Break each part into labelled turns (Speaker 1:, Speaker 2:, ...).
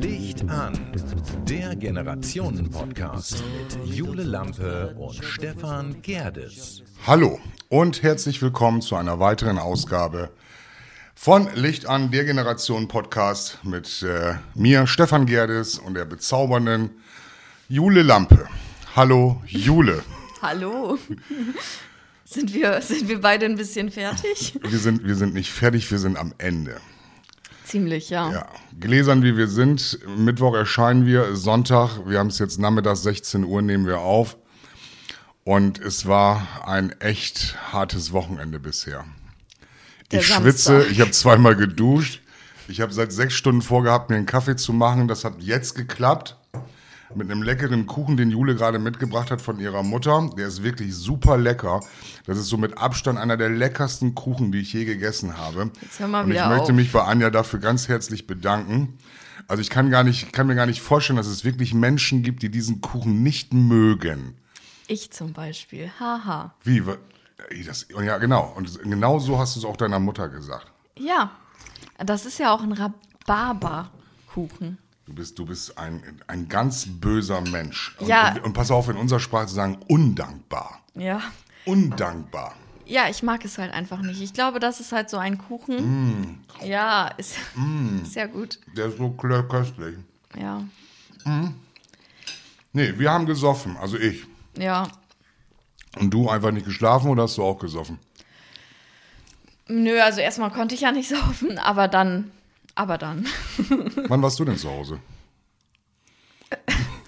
Speaker 1: Licht an, der Generationen-Podcast mit Jule Lampe und Stefan Gerdes.
Speaker 2: Hallo und herzlich willkommen zu einer weiteren Ausgabe von Licht an, der Generation Podcast mit äh, mir, Stefan Gerdes und der bezaubernden Jule Lampe. Hallo, Jule.
Speaker 3: Hallo. Sind wir, sind wir beide ein bisschen fertig?
Speaker 2: Wir sind, wir sind nicht fertig, wir sind am Ende.
Speaker 3: Ziemlich, ja.
Speaker 2: Ja, gläsern wie wir sind. Mittwoch erscheinen wir, Sonntag, wir haben es jetzt nachmittags 16 Uhr, nehmen wir auf. Und es war ein echt hartes Wochenende bisher.
Speaker 3: Der
Speaker 2: ich
Speaker 3: Samstag.
Speaker 2: schwitze, ich habe zweimal geduscht. Ich habe seit sechs Stunden vorgehabt, mir einen Kaffee zu machen. Das hat jetzt geklappt. Mit einem leckeren Kuchen, den Jule gerade mitgebracht hat von ihrer Mutter. Der ist wirklich super lecker. Das ist so mit Abstand einer der leckersten Kuchen, die ich je gegessen habe.
Speaker 3: Jetzt hör mal
Speaker 2: Und ich möchte
Speaker 3: auf.
Speaker 2: mich bei Anja dafür ganz herzlich bedanken. Also ich kann gar nicht, kann mir gar nicht vorstellen, dass es wirklich Menschen gibt, die diesen Kuchen nicht mögen.
Speaker 3: Ich zum Beispiel. Haha.
Speaker 2: Wie? Das, und ja, genau. Und genau so hast du es auch deiner Mutter gesagt.
Speaker 3: Ja. Das ist ja auch ein Rhabarberkuchen.
Speaker 2: Du bist, du bist ein, ein ganz böser Mensch. Und,
Speaker 3: Ja.
Speaker 2: und, und pass auf, in unserer Sprache zu sagen, undankbar.
Speaker 3: Ja.
Speaker 2: Undankbar.
Speaker 3: Ja, ich mag es halt einfach nicht. Ich glaube, das ist halt so ein Kuchen. Ja, ist sehr gut.
Speaker 2: Der ist so köstlich.
Speaker 3: Ja.
Speaker 2: Nee, wir haben gesoffen, also ich.
Speaker 3: Ja.
Speaker 2: Und du einfach nicht geschlafen oder hast du auch gesoffen?
Speaker 3: Nö, also erstmal konnte ich ja nicht saufen, aber dann. Aber dann.
Speaker 2: Wann warst du denn zu Hause?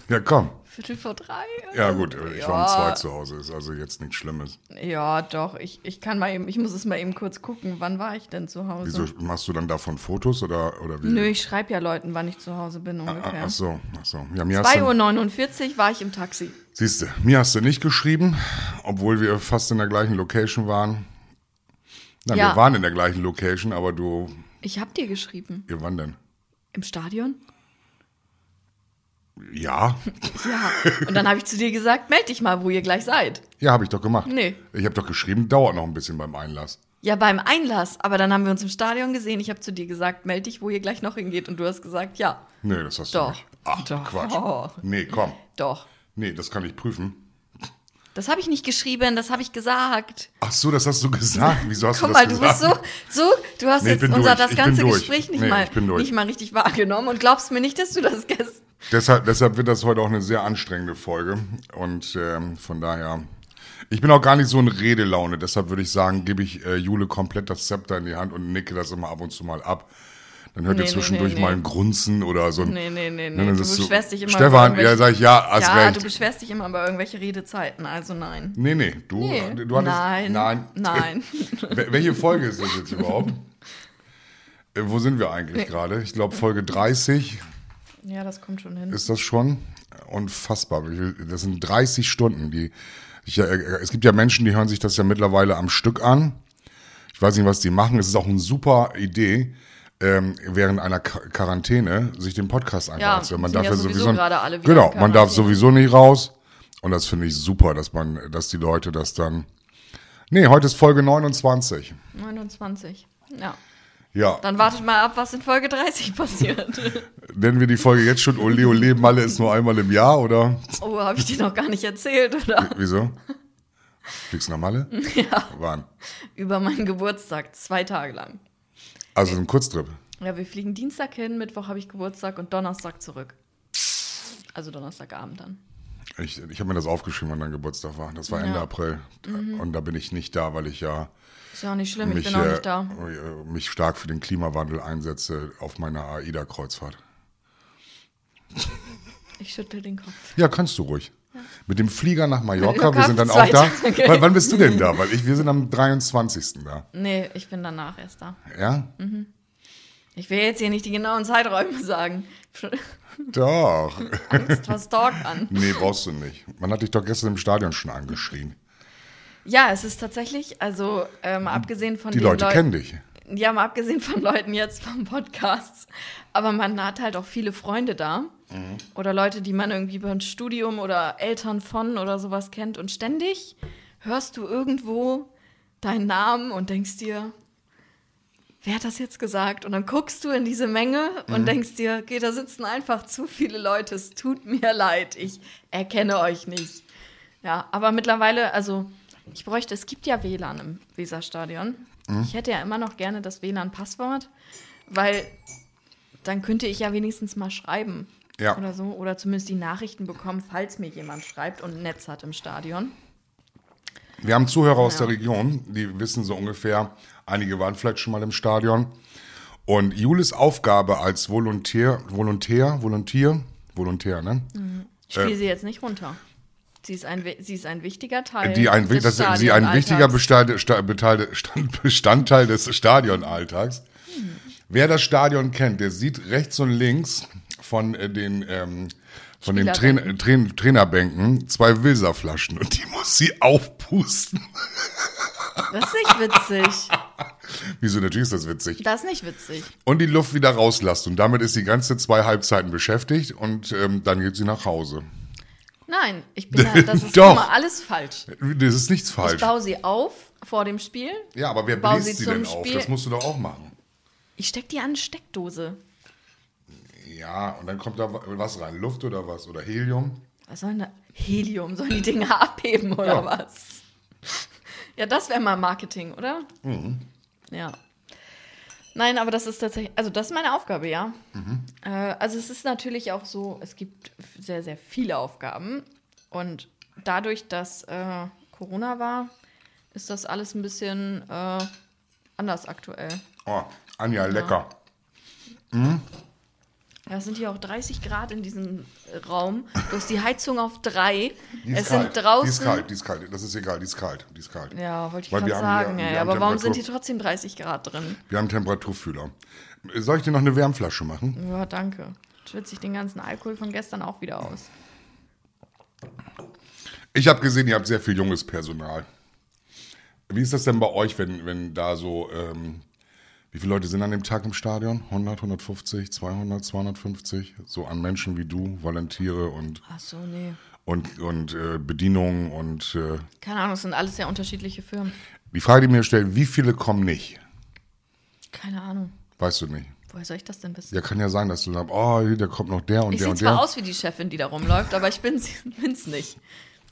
Speaker 2: Ja, komm.
Speaker 3: Viertel vor drei?
Speaker 2: Ja, gut, ich war um
Speaker 3: Ja.
Speaker 2: zwei zu Hause, ist also jetzt nichts Schlimmes.
Speaker 3: Ja, doch. Ich, ich kann mal eben, ich muss es mal eben kurz gucken. Wann war ich denn zu Hause?
Speaker 2: Wieso machst du dann davon Fotos oder, oder wie?
Speaker 3: Nö, ich schreibe ja Leuten, wann ich zu Hause bin
Speaker 2: Ah,
Speaker 3: ungefähr.
Speaker 2: ach so, ach so. Ja, mir hast
Speaker 3: 2.49
Speaker 2: du,
Speaker 3: Uhr war ich im Taxi.
Speaker 2: siehst du, mir hast du nicht geschrieben, obwohl wir fast in der gleichen Location waren. Nein,
Speaker 3: Ja.
Speaker 2: wir waren in der gleichen Location, aber du,
Speaker 3: Ich hab dir geschrieben.
Speaker 2: ihr wann denn?
Speaker 3: Im Stadion?
Speaker 2: Ja,
Speaker 3: Ja. Und dann habe ich zu dir gesagt, meld dich mal, wo ihr gleich seid.
Speaker 2: ja, habe ich doch gemacht.
Speaker 3: Nee.
Speaker 2: Ich habe doch geschrieben, dauert noch ein bisschen beim Einlass.
Speaker 3: Ja, beim Einlass. Aber dann haben wir uns im Stadion gesehen. Ich habe zu dir gesagt, meld dich, wo ihr gleich noch hingeht. Und du hast gesagt, ja.
Speaker 2: Nee, das hast
Speaker 3: Doch.
Speaker 2: du nicht. Ach,
Speaker 3: Doch.
Speaker 2: Quatsch. Nee, komm.
Speaker 3: Doch.
Speaker 2: Nee, das kann ich prüfen.
Speaker 3: Das habe ich nicht geschrieben, das habe ich gesagt.
Speaker 2: Ach so, das hast du gesagt. Wieso hast
Speaker 3: Guck
Speaker 2: du
Speaker 3: mal,
Speaker 2: das
Speaker 3: du bist
Speaker 2: gesagt?
Speaker 3: so, so, du hast
Speaker 2: Nee,
Speaker 3: jetzt unser
Speaker 2: durch.
Speaker 3: das
Speaker 2: Ich
Speaker 3: ganze. Gespräch nicht,
Speaker 2: Nee,
Speaker 3: mal, nicht mal richtig wahrgenommen und glaubst mir nicht, dass du das gestern.
Speaker 2: Deshalb, deshalb wird das heute auch eine sehr anstrengende Folge. Und ähm, von daher, ich bin auch gar nicht so in Redelaune. Deshalb würde ich sagen, gebe ich äh, Jule komplett das Zepter in die Hand und nicke das immer ab und zu mal ab. Dann hört
Speaker 3: Nee,
Speaker 2: ihr zwischendurch
Speaker 3: nee,
Speaker 2: mal
Speaker 3: nee.
Speaker 2: ein Grunzen oder so ein.
Speaker 3: Nee, nee, nee,
Speaker 2: Dann
Speaker 3: nee. Du
Speaker 2: es so,
Speaker 3: beschwerst dich immer
Speaker 2: Stefan, ja,
Speaker 3: irgendwelche-
Speaker 2: sag ich, ja, hast
Speaker 3: Ja,
Speaker 2: recht.
Speaker 3: du beschwerst dich immer über irgendwelche Redezeiten, also nein.
Speaker 2: nee, nee, du,
Speaker 3: Nee.
Speaker 2: du hattest.
Speaker 3: Nein.
Speaker 2: Nein.
Speaker 3: Nein.
Speaker 2: Wel- Welche Folge ist das jetzt überhaupt? Äh, wo sind wir eigentlich gerade? Ich glaube, Folge 30
Speaker 3: Ja, das kommt schon hin.
Speaker 2: ist das schon. Unfassbar. Das sind 30 Stunden. Die, ich, äh, es gibt ja Menschen, die hören sich das ja mittlerweile am Stück an. Ich weiß nicht, was die machen. Es ist auch eine super Idee, ähm, während einer Qu- Quarantäne sich den Podcast einfach
Speaker 3: Ja.
Speaker 2: Man darf
Speaker 3: ja sowieso
Speaker 2: sowieso,
Speaker 3: gerade alle wieder
Speaker 2: genau, man darf sowieso nicht raus. Und das finde ich super, dass man, dass die Leute das dann. Nee, heute ist Folge 29.
Speaker 3: 29. Ja.
Speaker 2: Ja,
Speaker 3: Dann wartet mal ab, was in Folge 30 passiert.
Speaker 2: nennen wir die Folge jetzt schon Ole Ole Malle ist nur einmal im Jahr oder
Speaker 3: Oh, habe ich dir noch gar nicht erzählt, oder?
Speaker 2: wieso? Fliegst du nach Malle? Ja. Wann?
Speaker 3: Über meinen Geburtstag, zwei Tage lang.
Speaker 2: Also ein Kurztrip.
Speaker 3: Ja, wir fliegen Dienstag hin, Mittwoch habe ich Geburtstag und Donnerstag zurück. Also Donnerstagabend dann.
Speaker 2: Ich, ich habe mir das aufgeschrieben, wann dein Geburtstag war. Das war Ende
Speaker 3: Ja. Mhm.
Speaker 2: April. Und da bin ich nicht da, weil ich ja
Speaker 3: Ist ja auch nicht schlimm, ich
Speaker 2: mich,
Speaker 3: bin auch
Speaker 2: äh,
Speaker 3: nicht da.
Speaker 2: mich stark für den Klimawandel einsetze auf meiner AIDA-Kreuzfahrt.
Speaker 3: Ich schüttel den Kopf.
Speaker 2: Ja, kannst du ruhig. Mit dem Flieger nach Mallorca,
Speaker 3: Mallorca
Speaker 2: wir sind dann auch da.
Speaker 3: Tage.
Speaker 2: Wann, bist du denn da? Weil ich, wir sind am 23. da.
Speaker 3: Nee, ich bin danach erst da.
Speaker 2: Ja?
Speaker 3: Ich will jetzt hier nicht die genauen Zeiträume sagen.
Speaker 2: Doch.
Speaker 3: Angst vor Stalk an.
Speaker 2: nee, brauchst du nicht. Man hat dich doch gestern im Stadion schon angeschrien.
Speaker 3: Ja, es ist tatsächlich, also ähm, abgesehen von
Speaker 2: Die Leute
Speaker 3: Leuten-
Speaker 2: kennen dich.
Speaker 3: Ja, mal abgesehen von Leuten jetzt vom Podcast. Aber man hat halt auch viele Freunde da. Oder Leute, die man irgendwie über ein Studium oder Eltern von oder sowas kennt. Und ständig hörst du irgendwo deinen Namen und denkst dir, wer hat das jetzt gesagt? Und dann guckst du in diese Menge und denkst dir, okay, da sitzen einfach zu viele Leute, es tut mir leid, ich erkenne euch nicht. Ja, aber mittlerweile, also ich bräuchte, es gibt ja WLAN im Weserstadion. Ich hätte ja immer noch gerne das WLAN-Passwort, weil dann könnte ich ja wenigstens mal schreiben.
Speaker 2: Ja.
Speaker 3: Oder so. Oder zumindest die Nachrichten bekommen, falls mir jemand schreibt und ein Netz hat im Stadion.
Speaker 2: Wir haben Zuhörer aus
Speaker 3: Ja.
Speaker 2: der Region, die wissen so ungefähr, einige waren vielleicht schon mal im Stadion. Und Julis Aufgabe als Volontär, Volontär, Volontär, Volontär, ne?
Speaker 3: Ich spiele sie jetzt nicht runter. Sie ist ein, sie ist ein wichtiger Teil.
Speaker 2: Die ein,
Speaker 3: des
Speaker 2: dass sie ein wichtiger
Speaker 3: Stadionalltags.
Speaker 2: Bestandteil, Bestandteil, Stand- Bestandteil des Stadionalltags. Wer das Stadion kennt, der sieht rechts und links von äh, den ähm, von den Train,
Speaker 3: Spielerbänken.
Speaker 2: Train, Trainerbänken zwei Wilserflaschen und die muss sie aufpusten.
Speaker 3: Das ist nicht witzig.
Speaker 2: Wieso, natürlich ist das witzig.
Speaker 3: Das ist nicht witzig.
Speaker 2: Und die Luft wieder rauslässt und damit ist die ganze zwei Halbzeiten beschäftigt und ähm, dann geht sie nach Hause.
Speaker 3: Nein, ich bin da, das ist
Speaker 2: Doch.
Speaker 3: immer alles falsch.
Speaker 2: Das ist nichts
Speaker 3: Ich
Speaker 2: falsch.
Speaker 3: baue sie auf vor dem Spiel.
Speaker 2: Ja, aber wer bläst
Speaker 3: sie
Speaker 2: sie denn auf?
Speaker 3: Spiel-
Speaker 2: Das musst du doch auch machen.
Speaker 3: Ich steck die an eine Steckdose.
Speaker 2: Ja, und dann kommt da was rein? Luft oder was? Oder Helium?
Speaker 3: Was soll denn da? Helium, sollen die Dinge abheben oder
Speaker 2: Ja.
Speaker 3: was? Ja, das wäre mal Marketing, oder?
Speaker 2: Mhm.
Speaker 3: Ja. Nein, aber das ist tatsächlich, also das ist meine Aufgabe, ja.
Speaker 2: Mhm.
Speaker 3: Äh, also es ist natürlich auch so, es gibt sehr, sehr viele Aufgaben. Und dadurch, dass äh, Corona war, ist das alles ein bisschen äh, anders aktuell.
Speaker 2: Oh, Anja, lecker.
Speaker 3: Ja, es sind hier auch 30 Grad in diesem Raum. Du hast die Heizung auf drei.
Speaker 2: Die ist
Speaker 3: es
Speaker 2: kalt.
Speaker 3: sind draußen.
Speaker 2: Die ist kalt, die ist kalt. Das ist egal, die ist kalt. Die ist kalt.
Speaker 3: Ja, wollte ich gerade sagen.
Speaker 2: hier- haben
Speaker 3: aber warum sind hier trotzdem 30 Grad drin?
Speaker 2: Wir haben Temperaturfühler. Soll ich dir noch eine Wärmflasche machen?
Speaker 3: Ja, danke. Schwitze ich den ganzen Alkohol von gestern auch wieder aus.
Speaker 2: Ich habe gesehen, ihr habt sehr viel junges Personal. Wie ist das denn bei euch, wenn, wenn da so, ähm, wie viele Leute sind an dem Tag im Stadion? 100, 150, 200, 250? So an Menschen wie du, Volontiere und,
Speaker 3: Ach so, nee.
Speaker 2: und, und äh, Bedienungen und äh,
Speaker 3: Keine Ahnung, es sind alles sehr unterschiedliche Firmen.
Speaker 2: die Frage, die mir stellt, wie viele kommen nicht?
Speaker 3: Keine Ahnung.
Speaker 2: Weißt du nicht.
Speaker 3: Woher soll ich das denn wissen?
Speaker 2: Ja, kann ja sein, dass du sagst, oh, da kommt noch der und
Speaker 3: ich
Speaker 2: der
Speaker 3: sehe
Speaker 2: und
Speaker 3: zwar
Speaker 2: der.
Speaker 3: aus wie die Chefin, die da rumläuft, aber ich bin's, bin's nicht.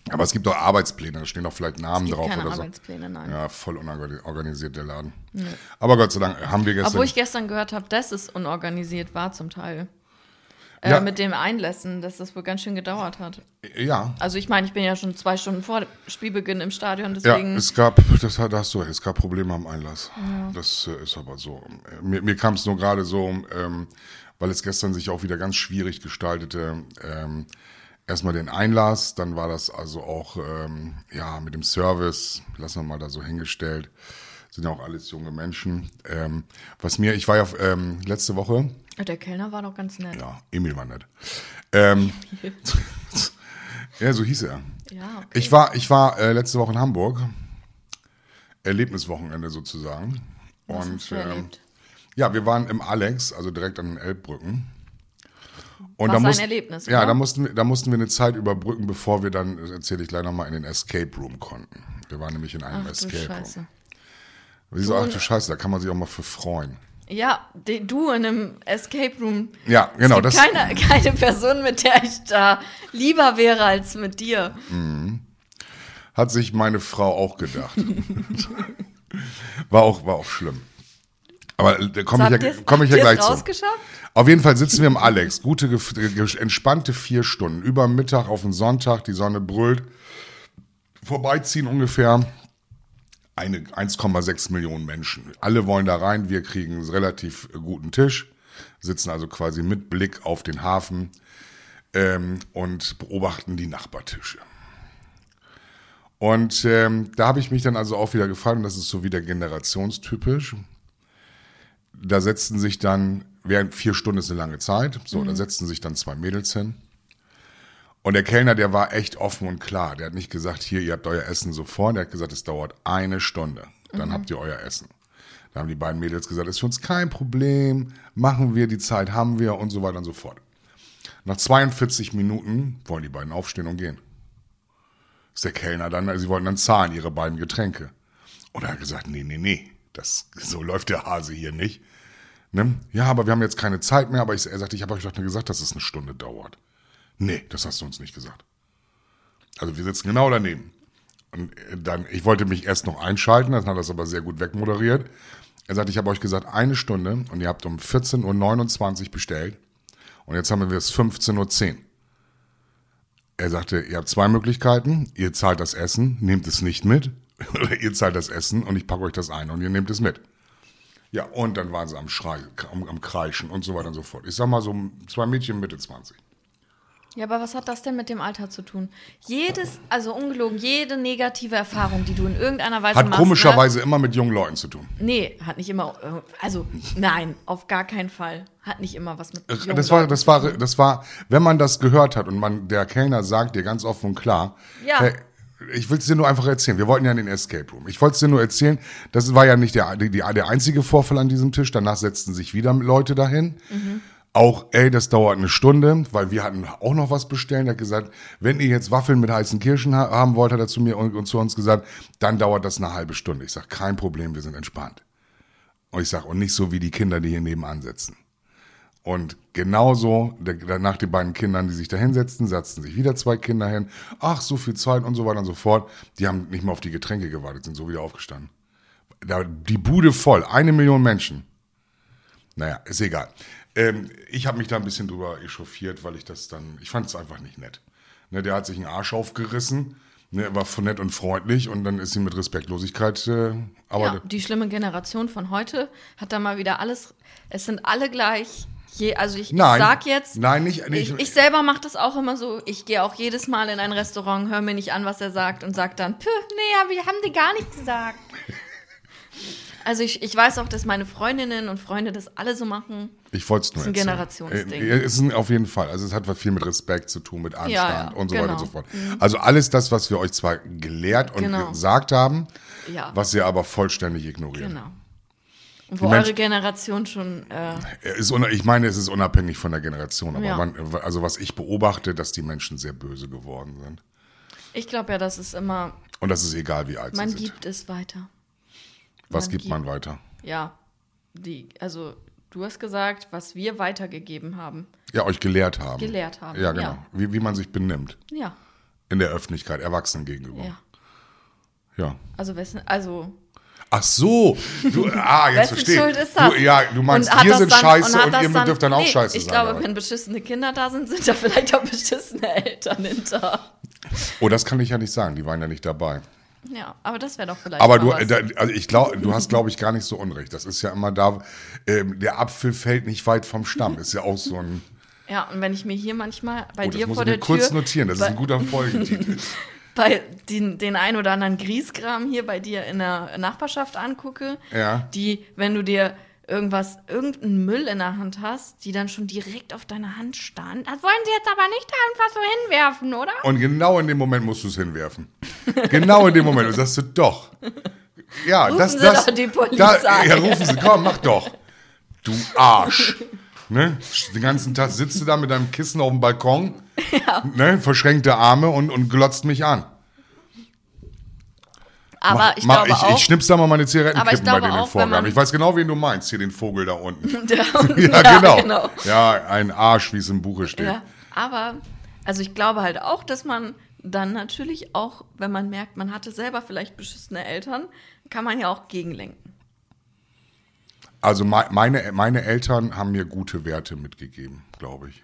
Speaker 2: Aber es gibt doch Arbeitspläne, da stehen doch vielleicht Namen
Speaker 3: Es gibt
Speaker 2: drauf
Speaker 3: keine
Speaker 2: oder so.
Speaker 3: Arbeitspläne, nein.
Speaker 2: Ja, voll unorganisiert der Laden. Aber Gott sei Dank haben wir gestern.
Speaker 3: Obwohl ich gestern gehört habe, dass es unorganisiert war zum Teil. Äh,
Speaker 2: Ja.
Speaker 3: Mit dem Einlässen, dass das wohl ganz schön gedauert hat.
Speaker 2: ja,
Speaker 3: Also ich meine, ich bin ja schon zwei Stunden vor Spielbeginn im Stadion,
Speaker 2: ja,
Speaker 3: deswegen
Speaker 2: es gab, das da hast du, es gab Probleme am Einlass. Das äh, ist aber so. Mir, mir kam es nur gerade so, ähm, weil es gestern sich auch wieder ganz schwierig gestaltete. Ähm, erstmal den Einlass, dann war das also auch ähm, ja mit dem Service, lassen wir mal da so hingestellt. Sind ja auch alles junge Menschen. Ähm, was mir, ich war ja ähm, letzte Woche
Speaker 3: der Kellner war doch ganz nett.
Speaker 2: Ja, Emil war nett. Ähm, ja, so hieß er.
Speaker 3: Ja, okay.
Speaker 2: Ich war, ich war äh, letzte Woche in Hamburg. Erlebniswochenende sozusagen.
Speaker 3: Was
Speaker 2: Und ähm, ja, wir waren im Alex, also direkt an den Elbbrücken. Und
Speaker 3: Was
Speaker 2: da
Speaker 3: ein
Speaker 2: mussten,
Speaker 3: Erlebnis,
Speaker 2: Ja,
Speaker 3: oder?
Speaker 2: da mussten, wir, da mussten wir eine Zeit überbrücken, bevor wir dann, das erzähle ich gleich nochmal, in den Escape Room konnten. Wir waren nämlich in einem
Speaker 3: Ach du
Speaker 2: Escape
Speaker 3: Scheiße.
Speaker 2: Room. Wieso, ach du Scheiße, da kann man sich auch mal für freuen.
Speaker 3: Ja, die, du in einem Escape Room.
Speaker 2: Ja, genau.
Speaker 3: Es
Speaker 2: Das,
Speaker 3: gibt keine, keine Person, mit der ich da lieber wäre als mit dir.
Speaker 2: Hat sich meine Frau auch gedacht. war, auch, war auch schlimm. Aber äh, da komme ich, ja, komm ich ja gleich zu. Auf jeden Fall sitzen wir im Alex. Gute, entspannte vier Stunden. Über Mittag auf den Sonntag, die Sonne brüllt. Vorbeiziehen ungefähr eine 1,6 Millionen Menschen. Alle wollen da rein. Wir kriegen einen relativ guten Tisch. Sitzen also quasi mit Blick auf den Hafen ähm, und beobachten die Nachbartische. Und ähm, da habe ich mich dann also auch wieder gefragt, und das ist so wieder generationstypisch. Da setzten sich dann, während vier Stunden ist eine lange Zeit, so, da setzten sich dann zwei Mädels hin. Und der Kellner, der war echt offen und klar. Der hat nicht gesagt, hier, ihr habt euer Essen sofort. Der hat gesagt, es dauert eine Stunde. Dann habt ihr euer Essen. Da haben die beiden Mädels gesagt, ist für uns kein Problem, machen wir, die Zeit haben wir und so weiter und so fort. Nach 42 Minuten wollen die beiden aufstehen und gehen. Ist der Kellner dann, also sie wollten dann zahlen, ihre beiden Getränke. Und er hat gesagt, nee, nee, nee, das, so läuft der Hase hier nicht. Ne? Ja, aber wir haben jetzt keine Zeit mehr, aber ich, er sagte, ich habe euch doch nur gesagt, dass es eine Stunde dauert. Nee, das hast du uns nicht gesagt. Also wir sitzen genau daneben. Und dann, ich wollte mich erst noch einschalten, dann hat er das aber sehr gut wegmoderiert. Er sagte, ich habe euch gesagt, eine Stunde und ihr habt um 14.29 Uhr bestellt und jetzt haben wir es 15.10 Uhr. Er sagte, ihr habt zwei Möglichkeiten, ihr zahlt das Essen, nehmt es nicht mit, oder ihr zahlt das Essen und ich packe euch das ein und ihr nehmt es mit. Ja, und dann waren sie am Schrei, am, am Kreischen und so weiter und so fort. Ich sag mal so zwei Mädchen Mitte 20.
Speaker 3: Ja, aber was hat das denn mit dem Alter zu tun? Jedes, also ungelogen, jede negative Erfahrung, die du in irgendeiner Weise
Speaker 2: Hat
Speaker 3: machst.
Speaker 2: komischerweise
Speaker 3: Ne?
Speaker 2: immer mit jungen Leuten zu tun.
Speaker 3: Nee, hat nicht immer, äh, also nein, auf gar keinen Fall. Hat nicht immer was mit jungen
Speaker 2: Das war,
Speaker 3: Leuten
Speaker 2: das
Speaker 3: zu
Speaker 2: war, das war, wenn man das gehört hat und man, der Kellner sagt dir ganz offen und klar,
Speaker 3: Ja.
Speaker 2: hey, ich will es dir nur einfach erzählen. Wir wollten ja in den Escape Room. Ich wollte es dir nur erzählen. Das war ja nicht der, die, der einzige Vorfall an diesem Tisch. Danach setzten sich wieder Leute dahin. Auch, ey, das dauert eine Stunde, weil wir hatten auch noch was bestellen. Er hat gesagt, wenn ihr jetzt Waffeln mit heißen Kirschen ha haben wollt, hat er zu mir und, und zu uns gesagt, dann dauert das eine halbe Stunde. Ich sag, kein Problem, wir sind entspannt. Und ich sag, und nicht so wie die Kinder, die hier nebenan sitzen. Und genauso, danach die beiden Kindern, die sich da hinsetzten, setzten sich wieder zwei Kinder hin. Ach, so viel Zeit und so weiter und so fort. Die haben nicht mal auf die Getränke gewartet, sind so wieder aufgestanden. Da, die Bude voll, eine Million Menschen. Naja, ist egal. Ähm, ich habe mich da ein bisschen drüber echauffiert, weil ich das dann, ich fand es einfach nicht nett. Ne, der hat sich einen Arsch aufgerissen, ne, war von nett und freundlich und dann ist sie mit Respektlosigkeit, äh, aber
Speaker 3: Ja, die schlimme Generation von heute hat da mal wieder alles, es sind alle gleich. Je, also ich,
Speaker 2: Nein.
Speaker 3: ich sag jetzt,
Speaker 2: Nein, nicht- nicht-
Speaker 3: ich, ich selber mache das auch immer so. Ich gehe auch jedes Mal in ein Restaurant, höre mir nicht an, was er sagt und sag dann, Püh, nee, hab ich- haben die gar nicht gesagt. Also ich, ich weiß auch, dass meine Freundinnen und Freunde das alle so machen.
Speaker 2: Ich wollte es nur
Speaker 3: ist ein
Speaker 2: erzählen.
Speaker 3: Generationsding.
Speaker 2: Äh, Es ist ein, auf jeden Fall. Also es hat was viel mit Respekt zu tun, mit Anstand
Speaker 3: Ja, ja,
Speaker 2: und so weiter
Speaker 3: genau.
Speaker 2: und so fort. Also alles das, was wir euch zwar gelehrt und
Speaker 3: Genau.
Speaker 2: gesagt haben,
Speaker 3: Ja.
Speaker 2: was ihr aber vollständig ignoriert.
Speaker 3: Genau. Wo
Speaker 2: Die Mensch-
Speaker 3: eure Generation schon, äh,
Speaker 2: ich meine, es ist unabhängig von der Generation, aber
Speaker 3: Ja.
Speaker 2: man, also was ich beobachte, dass die Menschen sehr böse geworden sind.
Speaker 3: ich glaube ja, das ist immer,
Speaker 2: Und das ist egal, wie alt
Speaker 3: man
Speaker 2: sie sind.
Speaker 3: gibt es weiter.
Speaker 2: was
Speaker 3: man
Speaker 2: gibt
Speaker 3: gibt-
Speaker 2: man weiter?
Speaker 3: Ja, die, also du hast gesagt, was wir weitergegeben haben,
Speaker 2: Ja, euch gelehrt haben.
Speaker 3: gelehrt haben.
Speaker 2: Ja, genau.
Speaker 3: Ja,
Speaker 2: Wie, wie man sich benimmt
Speaker 3: ja.
Speaker 2: in der Öffentlichkeit, Erwachsenen gegenüber.
Speaker 3: ja.
Speaker 2: ja.
Speaker 3: Also, also
Speaker 2: Ach so, du, ah, jetzt verstehe
Speaker 3: Schuld ist das?
Speaker 2: Du, ja, du meinst,
Speaker 3: Und
Speaker 2: wir sind
Speaker 3: dann-
Speaker 2: scheiße und,
Speaker 3: das
Speaker 2: ihr dürft dann auch
Speaker 3: nee,
Speaker 2: scheiße
Speaker 3: Ich
Speaker 2: sein.
Speaker 3: glaube,
Speaker 2: aber-
Speaker 3: wenn beschissene Kinder da sind, sind da vielleicht auch beschissene Eltern hinter.
Speaker 2: oh, das kann ich ja nicht sagen, die waren ja nicht dabei.
Speaker 3: Ja, aber das wäre doch vielleicht
Speaker 2: Aber du, da, also ich glaube, du hast, glaube ich, gar nicht so unrecht. Das ist ja immer da, ähm, der Apfel fällt nicht weit vom Stamm. Ist ja auch so ein.
Speaker 3: Ja, und wenn ich mir hier manchmal bei
Speaker 2: Oh,
Speaker 3: dir
Speaker 2: das muss
Speaker 3: vor
Speaker 2: ich mir
Speaker 3: der
Speaker 2: kurz
Speaker 3: Tür
Speaker 2: notieren. Das ist ein guter Folgentitel.
Speaker 3: bei den, den ein oder anderen Griesgram hier bei dir in der Nachbarschaft angucke,
Speaker 2: Ja.
Speaker 3: die, wenn du dir irgendwas, irgendeinen Müll in der Hand hast, die dann schon direkt auf deiner Hand starren. Das wollen sie jetzt aber nicht einfach so hinwerfen, oder?
Speaker 2: Und genau in dem Moment musst du es hinwerfen. Genau in dem Moment. Und sagst du doch. Ja,
Speaker 3: Rufen
Speaker 2: das,
Speaker 3: Sie
Speaker 2: das.
Speaker 3: doch die Polizei.
Speaker 2: Da, ja, rufen Sie, komm, mach doch. Du Arsch. Ne? Den ganzen Tag sitzt du da mit deinem Kissen auf dem Balkon, ne? verschränkte Arme und, und glotzt mich an.
Speaker 3: Aber
Speaker 2: Mach-
Speaker 3: ich
Speaker 2: mach-
Speaker 3: glaube
Speaker 2: ich,
Speaker 3: auch,
Speaker 2: ich schnips da mal meine Zigarettenkippen bei denen
Speaker 3: auch,
Speaker 2: Vorgaben. Ich weiß genau, wen du meinst. Hier den Vogel da unten.
Speaker 3: der,
Speaker 2: Ja, genau. Ja, ein Arsch, wie es im Buche steht.
Speaker 3: Ja, aber, also ich glaube halt auch, dass man dann natürlich auch, wenn man merkt, man hatte selber vielleicht beschissene Eltern, kann man ja auch gegenlenken.
Speaker 2: Also mei- meine, meine Eltern haben mir gute Werte mitgegeben, glaube ich.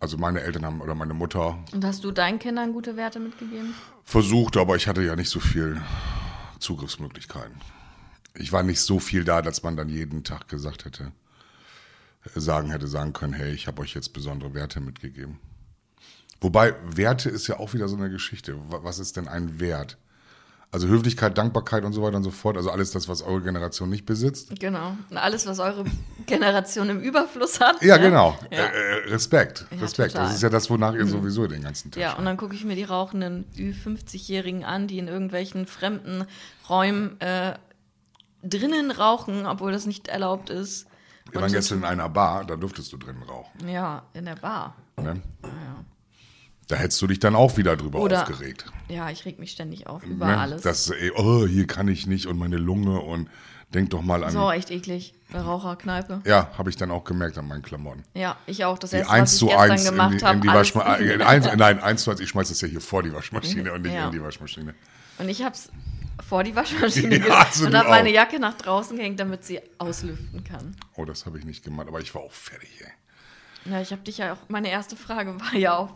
Speaker 2: Also meine Eltern haben, oder meine Mutter
Speaker 3: Und hast du deinen Kindern gute Werte mitgegeben?
Speaker 2: versucht, aber ich hatte ja nicht so viel Zugriffsmöglichkeiten. Ich war nicht so viel da, dass man dann jeden Tag gesagt hätte, sagen hätte sagen können, hey, ich habe euch jetzt besondere Werte mitgegeben. Wobei Werte ist ja auch wieder so eine Geschichte. Wa- Was ist denn ein Wert? Also Höflichkeit, Dankbarkeit und so weiter und so fort. Also alles das, was eure Generation nicht besitzt.
Speaker 3: Genau. Und alles, was eure Generation im Überfluss hat.
Speaker 2: Ja,
Speaker 3: ne?
Speaker 2: genau.
Speaker 3: Ja.
Speaker 2: Äh, äh, Respekt.
Speaker 3: Ja,
Speaker 2: Respekt.
Speaker 3: total. Mhm.
Speaker 2: Das ist ja das, wonach ihr sowieso den ganzen Tag
Speaker 3: Ja, und dann gucke ich mir die rauchenden Ü50-Jährigen an, die in irgendwelchen fremden Räumen äh, drinnen rauchen, obwohl das nicht erlaubt ist.
Speaker 2: Wir waren gestern in einer Bar, da durftest du drinnen rauchen.
Speaker 3: Ja, in der Bar.
Speaker 2: Ne? Da hättest du dich dann auch wieder drüber
Speaker 3: Oder-
Speaker 2: aufgeregt.
Speaker 3: Ja, ich reg mich ständig auf über
Speaker 2: Ne?
Speaker 3: alles.
Speaker 2: Das, ey, oh, hier kann ich nicht und meine Lunge und denk doch mal an.
Speaker 3: so, echt eklig. Bei Raucherkneipe.
Speaker 2: Ja, habe ich dann auch gemerkt an meinen Klamotten.
Speaker 3: Ja, ich auch. Das
Speaker 2: Die
Speaker 3: erste,
Speaker 2: 1
Speaker 3: was ich
Speaker 2: zu
Speaker 3: gestern
Speaker 2: 1 in
Speaker 3: gemacht
Speaker 2: die, in
Speaker 3: habe.
Speaker 2: die Waschmaschine. Äh, eins- nein, 1 zu 1, ich schmeiß das ja hier vor die Waschmaschine und nicht
Speaker 3: Ja.
Speaker 2: in die Waschmaschine.
Speaker 3: Und ich hab's vor die Waschmaschine
Speaker 2: Ja, also
Speaker 3: und habe meine. Jacke nach draußen gehängt, damit sie auslüften kann.
Speaker 2: Oh, das habe ich nicht gemacht, aber ich war auch fertig, ey.
Speaker 3: Ja, ich habe dich ja auch. Meine erste Frage war ja auch,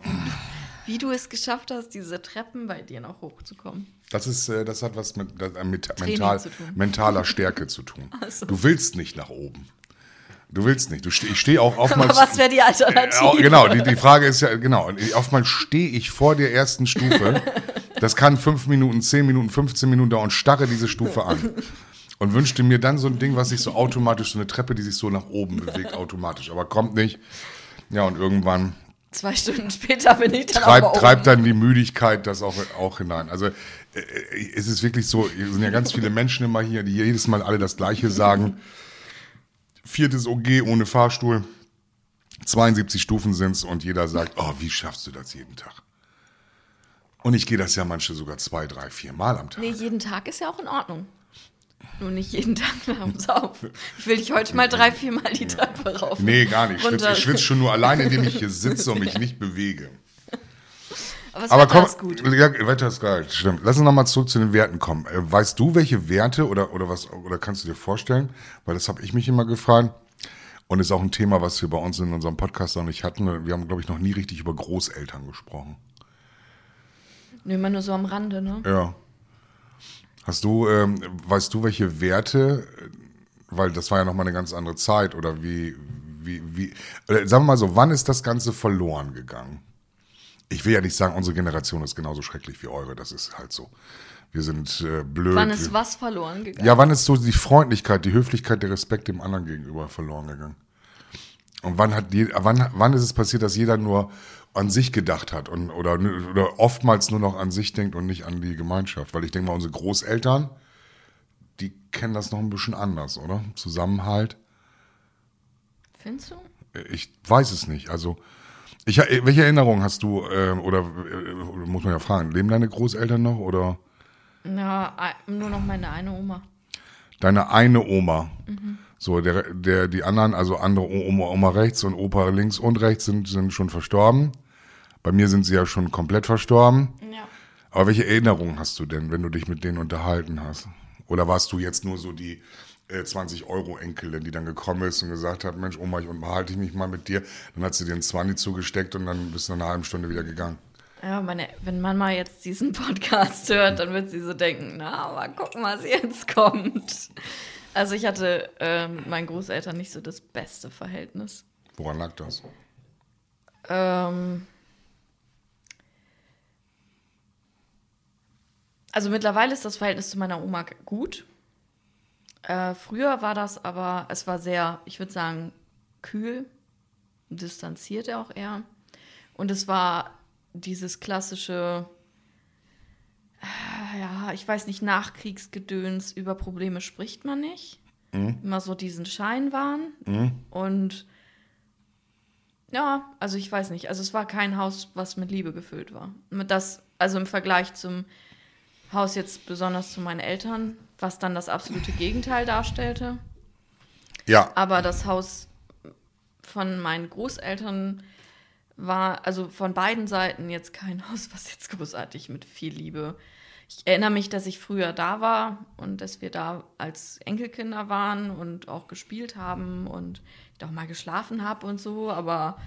Speaker 3: wie, du es geschafft hast, diese Treppen bei dir noch hochzukommen.
Speaker 2: Das, ist, äh, das hat was mit, äh, mit mental, mentaler Stärke zu tun.
Speaker 3: So.
Speaker 2: Du willst nicht nach oben. Du willst nicht. Du steh, ich stehe auch
Speaker 3: Aber
Speaker 2: oftmals.
Speaker 3: was wäre die
Speaker 2: Äh,
Speaker 3: Alternative?
Speaker 2: au- genau, die, die Frage ist ja, genau, oftmals stehe ich vor der ersten Stufe. Das kann fünf Minuten, zehn Minuten, 15 Minuten dauern und starre diese Stufe an. Und wünschte mir dann so ein Ding, was sich so automatisch, so eine Treppe, die sich so nach oben bewegt, automatisch. Aber kommt nicht. Ja, und irgendwann
Speaker 3: Zwei Stunden später bin ich dann
Speaker 2: treibt,
Speaker 3: aber
Speaker 2: treibt dann die Müdigkeit das auch, auch hinein. Also äh, äh, es ist wirklich so, es sind ja ganz viele Menschen immer hier, die jedes Mal alle das Gleiche sagen. Viertes OG ohne Fahrstuhl, 72 Stufen sind's und jeder sagt, oh, wie schaffst du das jeden Tag? Und ich gehe das ja manche sogar zwei, drei, vier Mal am Tag.
Speaker 3: Nee, jeden Tag ist ja auch in Ordnung. Nur nicht jeden Tag abends auf. Ich will dich heute mal drei, vier Mal die Treppe rauf.
Speaker 2: Nee, gar nicht. Ich schwitze,
Speaker 3: runter.
Speaker 2: ich schwitze schon nur allein, indem ich hier sitze und mich nicht bewege.
Speaker 3: Aber, das
Speaker 2: Aber komm,
Speaker 3: gut.
Speaker 2: Ja, Wetter ist geil, stimmt. Lass uns nochmal zurück zu den Werten kommen. Äh, Weißt du, welche Werte oder, oder was, oder kannst du dir vorstellen? Weil das habe ich mich immer gefragt. Und ist auch ein Thema, was wir bei uns in unserem Podcast noch nicht hatten. Wir haben, glaube ich, noch nie richtig über Großeltern gesprochen.
Speaker 3: Nur immer nur so am Rande, ne?
Speaker 2: Ja. Hast du, ähm, weißt du, welche Werte, weil das war ja nochmal eine ganz andere Zeit, oder wie, wie, wie, sagen wir mal so, wann ist das Ganze verloren gegangen? Ich will ja nicht sagen, unsere Generation ist genauso schrecklich wie eure, das ist halt so. Wir sind äh, blöd.
Speaker 3: Wann ist was verloren gegangen?
Speaker 2: ja, wann ist so die Freundlichkeit, die Höflichkeit, der Respekt dem anderen gegenüber verloren gegangen? Und wann hat je, wann, wann ist es passiert, dass jeder nur an sich gedacht hat und oder, oder oftmals nur noch an sich denkt und nicht an die Gemeinschaft? Weil ich denke mal, unsere Großeltern, die kennen das noch ein bisschen anders, oder? Zusammenhalt.
Speaker 3: Findest du?
Speaker 2: Ich weiß es nicht. Also, ich, welche Erinnerungen hast du, äh, oder äh, muss man ja fragen, leben deine Großeltern noch oder
Speaker 3: ein- nur noch meine eine Oma.
Speaker 2: deine eine Oma? So, der, der, die anderen, also andere Oma, Oma rechts und Opa links und rechts sind, sind schon verstorben. Bei mir sind sie ja schon komplett verstorben.
Speaker 3: Ja.
Speaker 2: Aber welche Erinnerungen hast du denn, wenn du dich mit denen unterhalten hast? Oder warst du jetzt nur so die äh, 20-Euro-Enkelin, die dann gekommen ist und gesagt hat, Mensch, Oma, ich unterhalte mich mal mit dir. Dann hat sie dir einen 20 zugesteckt und dann bist du nach einer halben Stunde wieder gegangen.
Speaker 3: Ja, meine, wenn Mama jetzt diesen Podcast hört, dann wird sie so denken, na, aber gucken, was jetzt kommt. Also ich hatte ähm, mit meinen Großeltern nicht so das beste Verhältnis.
Speaker 2: Woran lag das?
Speaker 3: Ähm, also mittlerweile ist das Verhältnis zu meiner Oma gut. Äh, früher war das aber, es war sehr, ich würde sagen, kühl, distanziert auch eher. Und es war dieses klassische, äh, ja, ich weiß nicht, Nachkriegsgedöns, über Probleme spricht man nicht. Immer so diesen Scheinwahn. Und ja, also ich weiß nicht. Also es war kein Haus, was mit Liebe gefüllt war. Mit das, also im Vergleich zum Haus jetzt besonders zu meinen Eltern, was dann das absolute Gegenteil darstellte.
Speaker 2: Ja,
Speaker 3: Aber das Haus von meinen Großeltern war, also von beiden Seiten jetzt kein Haus, was jetzt großartig mit viel Liebe. Ich erinnere mich, dass ich früher da war und dass wir da als Enkelkinder waren und auch gespielt haben und ich auch mal geschlafen habe und so, aber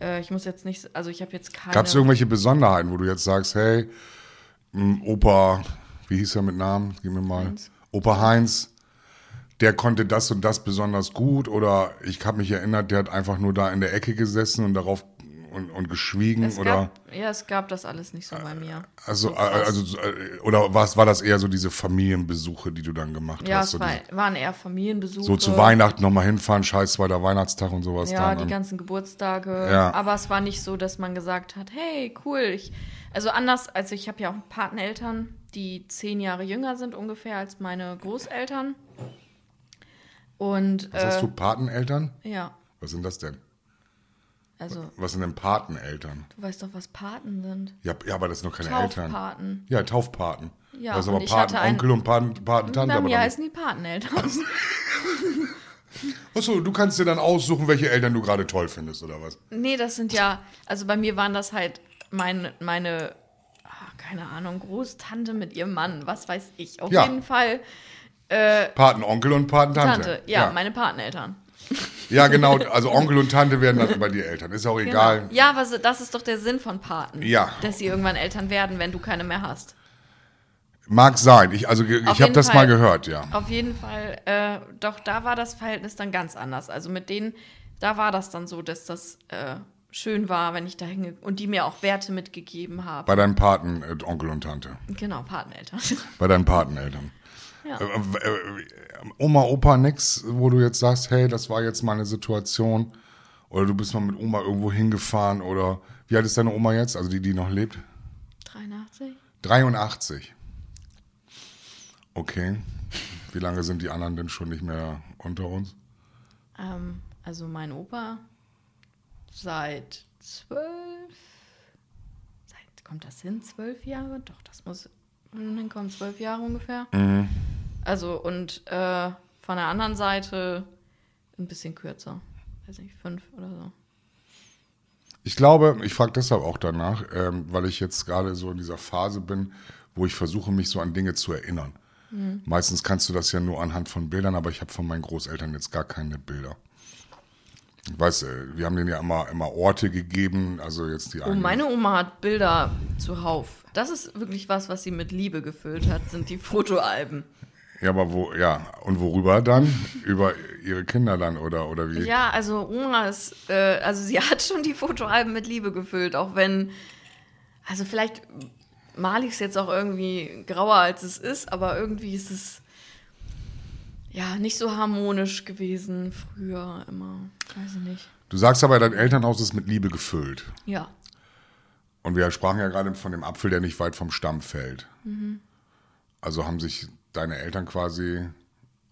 Speaker 3: äh, ich muss jetzt nicht, also ich habe jetzt keine.
Speaker 2: gab es irgendwelche Besonderheiten, wo du jetzt sagst, hey, Opa, wie hieß er mit Namen? Gib mir mal.
Speaker 3: Heinz.
Speaker 2: Opa Heinz, der konnte das und das besonders gut oder ich habe mich erinnert, der hat einfach nur da in der Ecke gesessen und darauf und, und geschwiegen
Speaker 3: es
Speaker 2: oder
Speaker 3: gab, ja, es gab das alles nicht so bei mir.
Speaker 2: also
Speaker 3: so
Speaker 2: also äh, oder was war das eher so diese Familienbesuche, die du dann gemacht
Speaker 3: ja,
Speaker 2: hast?
Speaker 3: es
Speaker 2: So,
Speaker 3: war, waren eher Familienbesuche.
Speaker 2: so zu Weihnachten nochmal hinfahren, scheiß zweiter Weihnachtstag und sowas
Speaker 3: Ja,
Speaker 2: dann.
Speaker 3: die ganzen Geburtstage.
Speaker 2: Ja.
Speaker 3: Aber es war nicht so, dass man gesagt hat, hey, cool. Ich, also anders, also ich habe ja auch Pateneltern, die zehn Jahre jünger sind ungefähr als meine Großeltern. Und
Speaker 2: was hast
Speaker 3: äh,
Speaker 2: du Pateneltern?
Speaker 3: ja,
Speaker 2: Was sind das denn?
Speaker 3: Also,
Speaker 2: Was sind denn Pateneltern?
Speaker 3: du weißt doch, was Paten sind.
Speaker 2: Ja, ja aber das sind noch keine Eltern.
Speaker 3: Taufpaten.
Speaker 2: Ja, Taufpaten.
Speaker 3: Ja,
Speaker 2: das ist aber Patenonkel und Paten, Patentante.
Speaker 3: Bei mir heißen die Pateneltern.
Speaker 2: Achso, du kannst dir dann aussuchen, welche Eltern du gerade toll findest, oder was?
Speaker 3: nee, das sind ja, also bei mir waren das halt meine, meine ah, keine Ahnung, Großtante mit ihrem Mann, was weiß ich. Auf
Speaker 2: Ja.
Speaker 3: jeden Fall
Speaker 2: Patenonkel und Patentante.
Speaker 3: Tante. Ja, meine Pateneltern.
Speaker 2: Ja, genau. Also Onkel und Tante werden dann bei dir Eltern. Ist auch egal.
Speaker 3: Genau. Ja, aber das ist doch der Sinn von Paten.
Speaker 2: Ja.
Speaker 3: Dass sie irgendwann Eltern werden, wenn du keine mehr hast.
Speaker 2: Mag sein. Ich, also,
Speaker 3: Auf
Speaker 2: ich habe das mal gehört, ja.
Speaker 3: Auf jeden Fall, äh, doch da war das Verhältnis dann ganz anders. Also mit denen, da war das dann so, dass das äh, schön war, wenn ich da hinge und die mir auch Werte mitgegeben haben.
Speaker 2: Bei deinem Paten, äh, Onkel und Tante.
Speaker 3: Genau, Pateneltern.
Speaker 2: Bei deinen Pateneltern.
Speaker 3: Ja.
Speaker 2: Äh, äh, Oma, Opa, nix, wo du jetzt sagst, hey, das war jetzt mal eine Situation. Oder du bist mal mit Oma irgendwo hingefahren. Oder wie alt ist deine Oma jetzt? Also die, die noch lebt?
Speaker 3: 83?
Speaker 2: 83. Okay. Wie lange sind die anderen denn schon nicht mehr unter uns?
Speaker 3: Ähm, also mein Opa seit zwölf. Seit, kommt das hin? Zwölf Jahre? Doch, das muss hinkommen, zwölf Jahre ungefähr. Also und äh, von der anderen Seite ein bisschen kürzer. Weiß nicht, fünf oder so.
Speaker 2: Ich glaube, ich frage deshalb auch danach, ähm, weil ich jetzt gerade so in dieser Phase bin, wo ich versuche, mich so an Dinge zu erinnern. Meistens kannst du das ja nur anhand von Bildern, aber ich habe von meinen Großeltern jetzt gar keine Bilder. Ich weiß, äh, wir haben denen ja immer, immer Orte gegeben, also jetzt die
Speaker 3: Oh, meine Oma hat Bilder zuhauf. Das ist wirklich was, was sie mit Liebe gefüllt hat, sind die Fotoalben.
Speaker 2: Ja, aber wo, ja, und worüber dann? Über ihre Kinder dann oder, oder wie?
Speaker 3: Ja, also Oma ist, äh, also sie hat schon die Fotoalben mit Liebe gefüllt, auch wenn, also vielleicht male ich es jetzt auch irgendwie grauer als es ist, aber irgendwie ist es ja nicht so harmonisch gewesen früher immer. Weiß ich nicht.
Speaker 2: Du sagst aber, dein Elternhaus ist mit Liebe gefüllt.
Speaker 3: Ja.
Speaker 2: Und wir sprachen ja gerade von dem Apfel, der nicht weit vom Stamm fällt.
Speaker 3: Mhm.
Speaker 2: Also haben sich deine Eltern quasi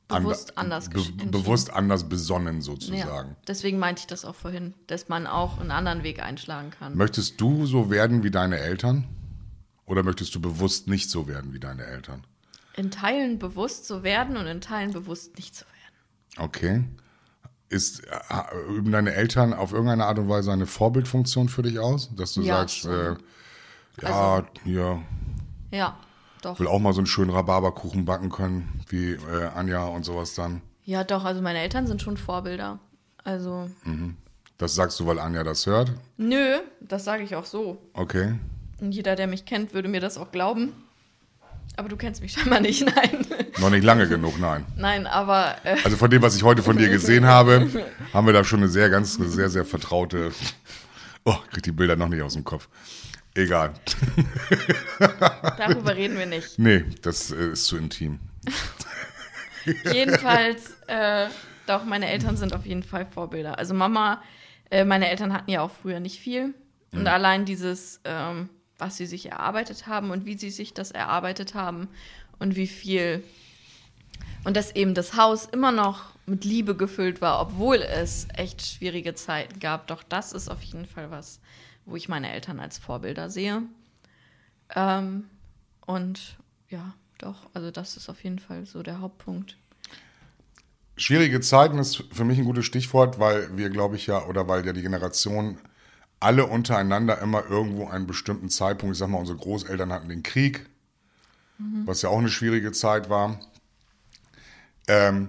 Speaker 3: Bewusst
Speaker 2: anda-
Speaker 3: anders
Speaker 2: be bewusst anders besonnen
Speaker 3: ja.
Speaker 2: sozusagen.
Speaker 3: Deswegen meinte ich das auch vorhin, dass man auch einen anderen Weg einschlagen kann.
Speaker 2: Möchtest du so werden wie deine Eltern? Oder möchtest du bewusst nicht so werden wie deine Eltern?
Speaker 3: In Teilen bewusst zu werden und in Teilen bewusst nicht zu werden.
Speaker 2: Okay. Ist, üben deine Eltern auf irgendeine Art und Weise eine Vorbildfunktion für dich aus? Dass du
Speaker 3: Ja,
Speaker 2: sagst.
Speaker 3: Also
Speaker 2: äh, ja, hier,
Speaker 3: Ja, doch.
Speaker 2: will auch mal so einen schönen Rhabarberkuchen backen können, wie äh, Anja und sowas dann.
Speaker 3: Ja, doch, also meine Eltern sind schon Vorbilder. Also,
Speaker 2: Das sagst du, weil Anja das hört?
Speaker 3: nö, das sage ich auch so.
Speaker 2: Okay.
Speaker 3: Und jeder, der mich kennt, würde mir das auch glauben. Aber du kennst mich scheinbar nicht, nein.
Speaker 2: Noch nicht lange genug, nein.
Speaker 3: nein, aber äh,
Speaker 2: Also von dem, was ich heute von dir gesehen habe, haben wir da schon eine sehr, ganz, eine sehr, sehr vertraute. Oh, krieg die Bilder noch nicht aus dem Kopf. Egal.
Speaker 3: darüber reden wir nicht.
Speaker 2: Nee, das äh, ist zu intim.
Speaker 3: Jedenfalls, äh, doch, meine Eltern sind auf jeden Fall Vorbilder. Also Mama, äh, meine Eltern hatten ja auch früher nicht viel. Und allein dieses, ähm, was sie sich erarbeitet haben und wie sie sich das erarbeitet haben und wie viel. Und dass eben das Haus immer noch mit Liebe gefüllt war, obwohl es echt schwierige Zeiten gab. Doch das ist auf jeden Fall was, wo ich meine Eltern als Vorbilder sehe. Ähm, und ja, doch, also das ist auf jeden Fall so der Hauptpunkt.
Speaker 2: Schwierige Zeiten ist für mich ein gutes Stichwort, weil wir, glaube ich, ja, oder weil ja die Generation alle untereinander immer irgendwo einen bestimmten Zeitpunkt, ich sag mal, unsere Großeltern hatten den Krieg, was ja auch eine schwierige Zeit war. Ähm,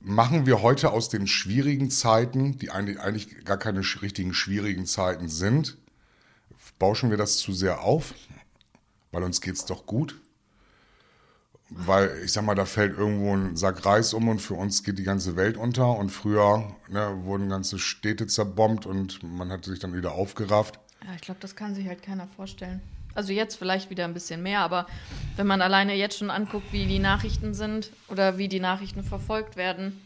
Speaker 2: machen wir heute aus den schwierigen Zeiten, die eigentlich, gar keine richtigen schwierigen Zeiten sind, bauschen wir das zu sehr auf, weil uns geht's doch gut. Weil, ich sag mal, da fällt irgendwo ein Sack Reis um und für uns geht die ganze Welt unter. Und früher ne, wurden ganze Städte zerbombt und man hat sich dann wieder aufgerafft.
Speaker 3: Ja, ich glaube, das kann sich halt keiner vorstellen. Also jetzt vielleicht wieder ein bisschen mehr, aber wenn man alleine jetzt schon anguckt, wie die Nachrichten sind oder wie die Nachrichten verfolgt werden,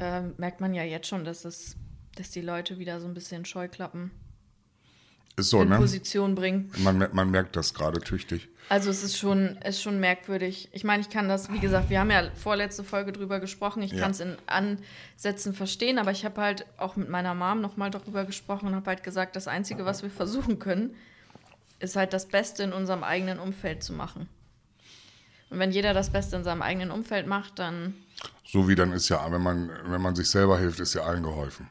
Speaker 3: ähm, merkt man ja jetzt schon, dass es, dass die Leute wieder so ein bisschen Scheuklappen.
Speaker 2: Ist so,
Speaker 3: in
Speaker 2: ne?
Speaker 3: Position bringen.
Speaker 2: Man, man merkt das gerade tüchtig.
Speaker 3: Also es ist schon, es ist schon merkwürdig. Ich meine, ich kann das, wie gesagt, wir haben ja vorletzte Folge drüber gesprochen. Ich
Speaker 2: Ja.
Speaker 3: kann es in Ansätzen verstehen, aber ich habe halt auch mit meiner Mom nochmal darüber gesprochen und habe halt gesagt, das Einzige, was wir versuchen können, ist halt das Beste in unserem eigenen Umfeld zu machen. Und wenn jeder das Beste in seinem eigenen Umfeld macht, dann,
Speaker 2: So wie dann ist ja, wenn man, wenn man sich selber hilft, ist ja allen geholfen.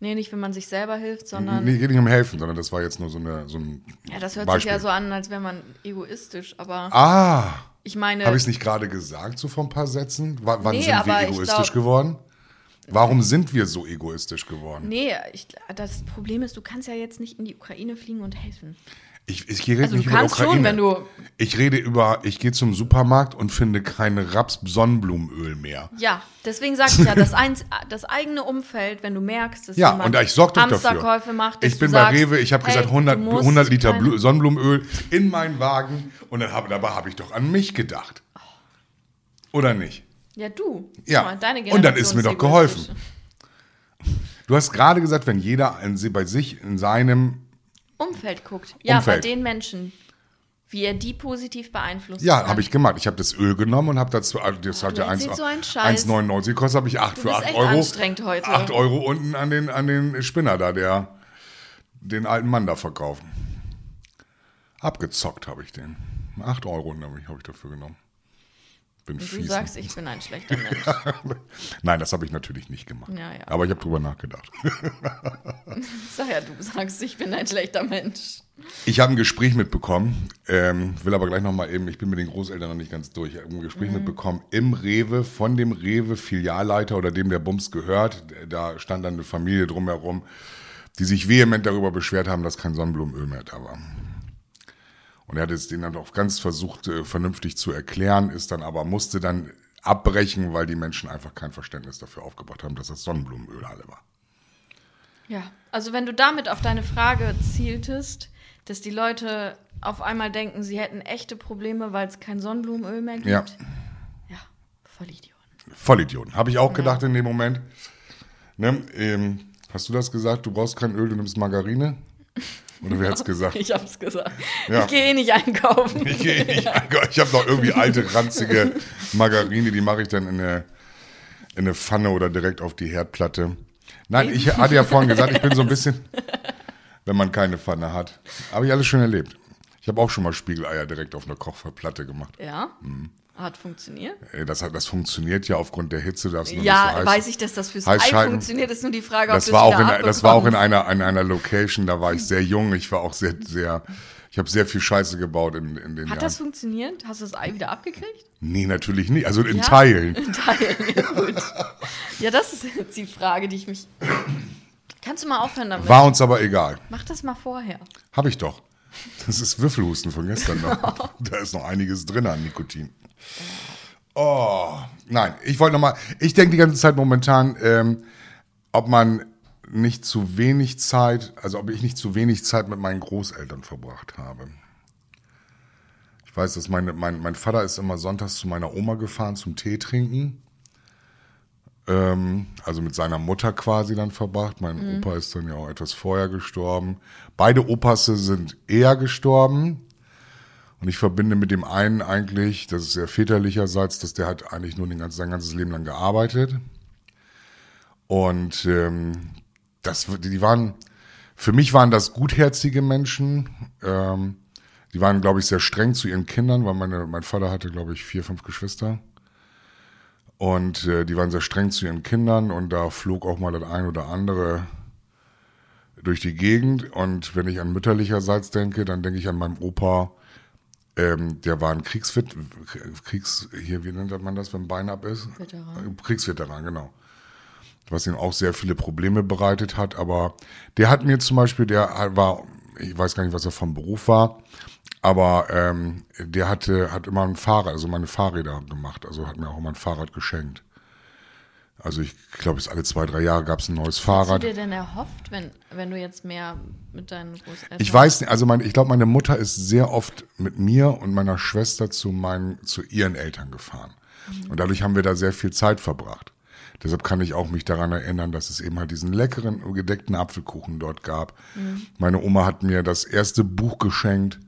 Speaker 3: Nee, nicht wenn man sich selber hilft, sondern,
Speaker 2: Nee, geht nicht um helfen, sondern das war jetzt nur so, eine, so ein
Speaker 3: ja, das hört
Speaker 2: Beispiel.
Speaker 3: sich ja so an, als wäre man egoistisch, aber
Speaker 2: Ah,
Speaker 3: ich meine,
Speaker 2: habe ich es nicht gerade gesagt, so vor ein paar Sätzen? W wann
Speaker 3: Nee,
Speaker 2: sind wir egoistisch
Speaker 3: glaub-
Speaker 2: geworden? Warum sind wir so egoistisch geworden?
Speaker 3: nee, ich, das Problem ist, du kannst ja jetzt nicht in die Ukraine fliegen und helfen.
Speaker 2: Ich, ich rede
Speaker 3: Also du
Speaker 2: nicht über die
Speaker 3: kannst schon,
Speaker 2: Ukraine.
Speaker 3: wenn du-
Speaker 2: Ich rede über, ich gehe zum Supermarkt und finde kein Raps-Sonnenblumenöl mehr.
Speaker 3: Ja, deswegen sage ich ja, das, eins, das eigene Umfeld, wenn du merkst, dass
Speaker 2: Ja,
Speaker 3: jemand
Speaker 2: und ich sorge doch dafür.
Speaker 3: Macht,
Speaker 2: ich bin
Speaker 3: du
Speaker 2: bei
Speaker 3: sagst,
Speaker 2: Rewe, ich habe
Speaker 3: hey,
Speaker 2: gesagt 100,
Speaker 3: du musst
Speaker 2: 100 Liter
Speaker 3: keine-
Speaker 2: Blu Sonnenblumenöl in meinen Wagen und dann hab, dabei habe ich doch an mich gedacht. Oder nicht?
Speaker 3: Ja, du.
Speaker 2: Ja,
Speaker 3: mal, deine
Speaker 2: und dann ist mir doch
Speaker 3: Generation
Speaker 2: geholfen. Du hast gerade gesagt, wenn jeder in, bei sich in seinem
Speaker 3: Umfeld guckt. Ja,
Speaker 2: Umfeld.
Speaker 3: bei den Menschen. Wie er die positiv beeinflusst.
Speaker 2: Ja, habe ich gemacht. Ich habe das Öl genommen und habe dazu, also das hat ja 1
Speaker 3: erzählst so einen Scheiß.
Speaker 2: 1,99 gekostet, habe ich 8
Speaker 3: Du
Speaker 2: für
Speaker 3: bist
Speaker 2: 8
Speaker 3: echt
Speaker 2: Euro.
Speaker 3: anstrengend heute.
Speaker 2: 8 Euro unten an den, an den Spinner da, der den alten Mann da verkauft. Abgezockt habe ich den. 8 Euro habe ich, hab ich dafür genommen. Bin
Speaker 3: Und du sagst, ich bin ein schlechter Mensch.
Speaker 2: Nein, das habe ich natürlich nicht gemacht.
Speaker 3: Ja, ja.
Speaker 2: Aber ich habe drüber nachgedacht.
Speaker 3: Sag ja, du sagst, ich bin ein schlechter Mensch.
Speaker 2: Ich habe ein Gespräch mitbekommen, ähm, will aber gleich nochmal eben, ich bin mit den Großeltern noch nicht ganz durch, ich habe ein Gespräch mitbekommen im Rewe von dem Rewe-Filialleiter oder dem der Bums gehört. Da stand dann eine Familie drumherum, die sich vehement darüber beschwert haben, dass kein Sonnenblumenöl mehr da war. Und er hat es denen dann auch ganz versucht, äh, vernünftig zu erklären, ist dann aber, musste dann abbrechen, weil die Menschen einfach kein Verständnis dafür aufgebracht haben, dass das Sonnenblumenöl alle war.
Speaker 3: Ja, also wenn du damit auf deine Frage zieltest, dass die Leute auf einmal denken, sie hätten echte Probleme, weil es kein Sonnenblumenöl mehr gibt.
Speaker 2: Ja.
Speaker 3: Ja, voll Idioten.
Speaker 2: Vollidioten. Habe ich auch gedacht in dem Moment. Ne, ähm, hast du das gesagt? Du brauchst kein Öl, du nimmst Margarine? Oder wer hat's gesagt?
Speaker 3: Ich hab's gesagt.
Speaker 2: Ja.
Speaker 3: Ich gehe eh nicht einkaufen.
Speaker 2: Ich, gehe nicht einkaufen. ich habe noch irgendwie alte, ranzige Margarine, die mache ich dann in eine, in eine Pfanne oder direkt auf die Herdplatte. Nein, ich hatte ja vorhin gesagt, ich bin so ein bisschen, wenn man keine Pfanne hat. Habe ich alles schon erlebt. Ich habe auch schon mal Spiegeleier direkt auf einer Kochplatte gemacht.
Speaker 3: Ja,
Speaker 2: Mhm.
Speaker 3: Hat funktioniert.
Speaker 2: Das, hat- das funktioniert ja aufgrund der Hitze. nur
Speaker 3: Ja,
Speaker 2: so heiß-
Speaker 3: weiß ich, dass das fürs Ei funktioniert, ist nur die Frage, ob
Speaker 2: Das war,
Speaker 3: es
Speaker 2: auch in, das war auch in einer, in einer Location, da war ich sehr jung. Ich war auch sehr, sehr, ich habe sehr viel Scheiße gebaut in, in den
Speaker 3: Hat
Speaker 2: Jahren.
Speaker 3: das funktioniert? Hast du das Ei wieder abgekriegt?
Speaker 2: nee, natürlich nicht. Also in
Speaker 3: Ja?
Speaker 2: Teilen.
Speaker 3: In Teilen, ja gut. Ja, das ist jetzt die Frage, die ich mich... Kannst du mal aufhören damit?
Speaker 2: War uns aber egal.
Speaker 3: Mach das mal vorher.
Speaker 2: Habe ich doch. Das ist Würfelhusten von gestern noch. da ist noch einiges drin an Nikotin. Oh, nein, ich wollte nochmal, ich denke die ganze Zeit momentan, ähm, ob man nicht zu wenig Zeit, also ob ich nicht zu wenig Zeit mit meinen Großeltern verbracht habe. Ich weiß, dass meine, mein, mein Vater ist immer sonntags zu meiner Oma gefahren zum Tee trinken. Ähm, also mit seiner Mutter quasi dann verbracht. Mein Opa ist dann ja auch etwas vorher gestorben. Beide Opasse sind eher gestorben. Und ich verbinde mit dem einen eigentlich, das ist sehr väterlicherseits, dass der hat eigentlich nur den ganzen, sein ganzes Leben lang gearbeitet. Und ähm, das, die waren, für mich waren das gutherzige Menschen. Ähm, die waren, glaube ich, sehr streng zu ihren Kindern, weil meine, mein Vater hatte, glaube ich, vier, fünf Geschwister. Und äh, die waren sehr streng zu ihren Kindern und da flog auch mal das ein oder andere durch die Gegend. Und wenn ich an mütterlicherseits denke, dann denke ich an meinen Opa, ähm, der war ein Kriegsvet Kriegs, hier, wie nennt man das, wenn ein Bein ab ist?
Speaker 3: Veteran.
Speaker 2: Kriegsveteran, genau. Was ihm auch sehr viele Probleme bereitet hat. Aber der hat mir zum Beispiel, der war, ich weiß gar nicht, was er vom Beruf war, aber ähm, der hatte, hat immer ein Fahrrad, also meine Fahrräder gemacht. Also hat mir auch immer ein Fahrrad geschenkt. Also ich glaube, es alle zwei, drei Jahre gab es ein neues
Speaker 3: Hast
Speaker 2: Fahrrad.
Speaker 3: du dir denn erhofft, wenn, wenn du jetzt mehr mit deinen Großeltern...
Speaker 2: Ich weiß nicht, also mein, ich glaube, meine Mutter ist sehr oft mit mir und meiner Schwester zu meinen, zu ihren Eltern gefahren. Und dadurch haben wir da sehr viel Zeit verbracht. Deshalb kann ich auch mich daran erinnern, dass es eben halt diesen leckeren gedeckten Apfelkuchen dort gab. Meine Oma hat mir das erste Buch geschenkt,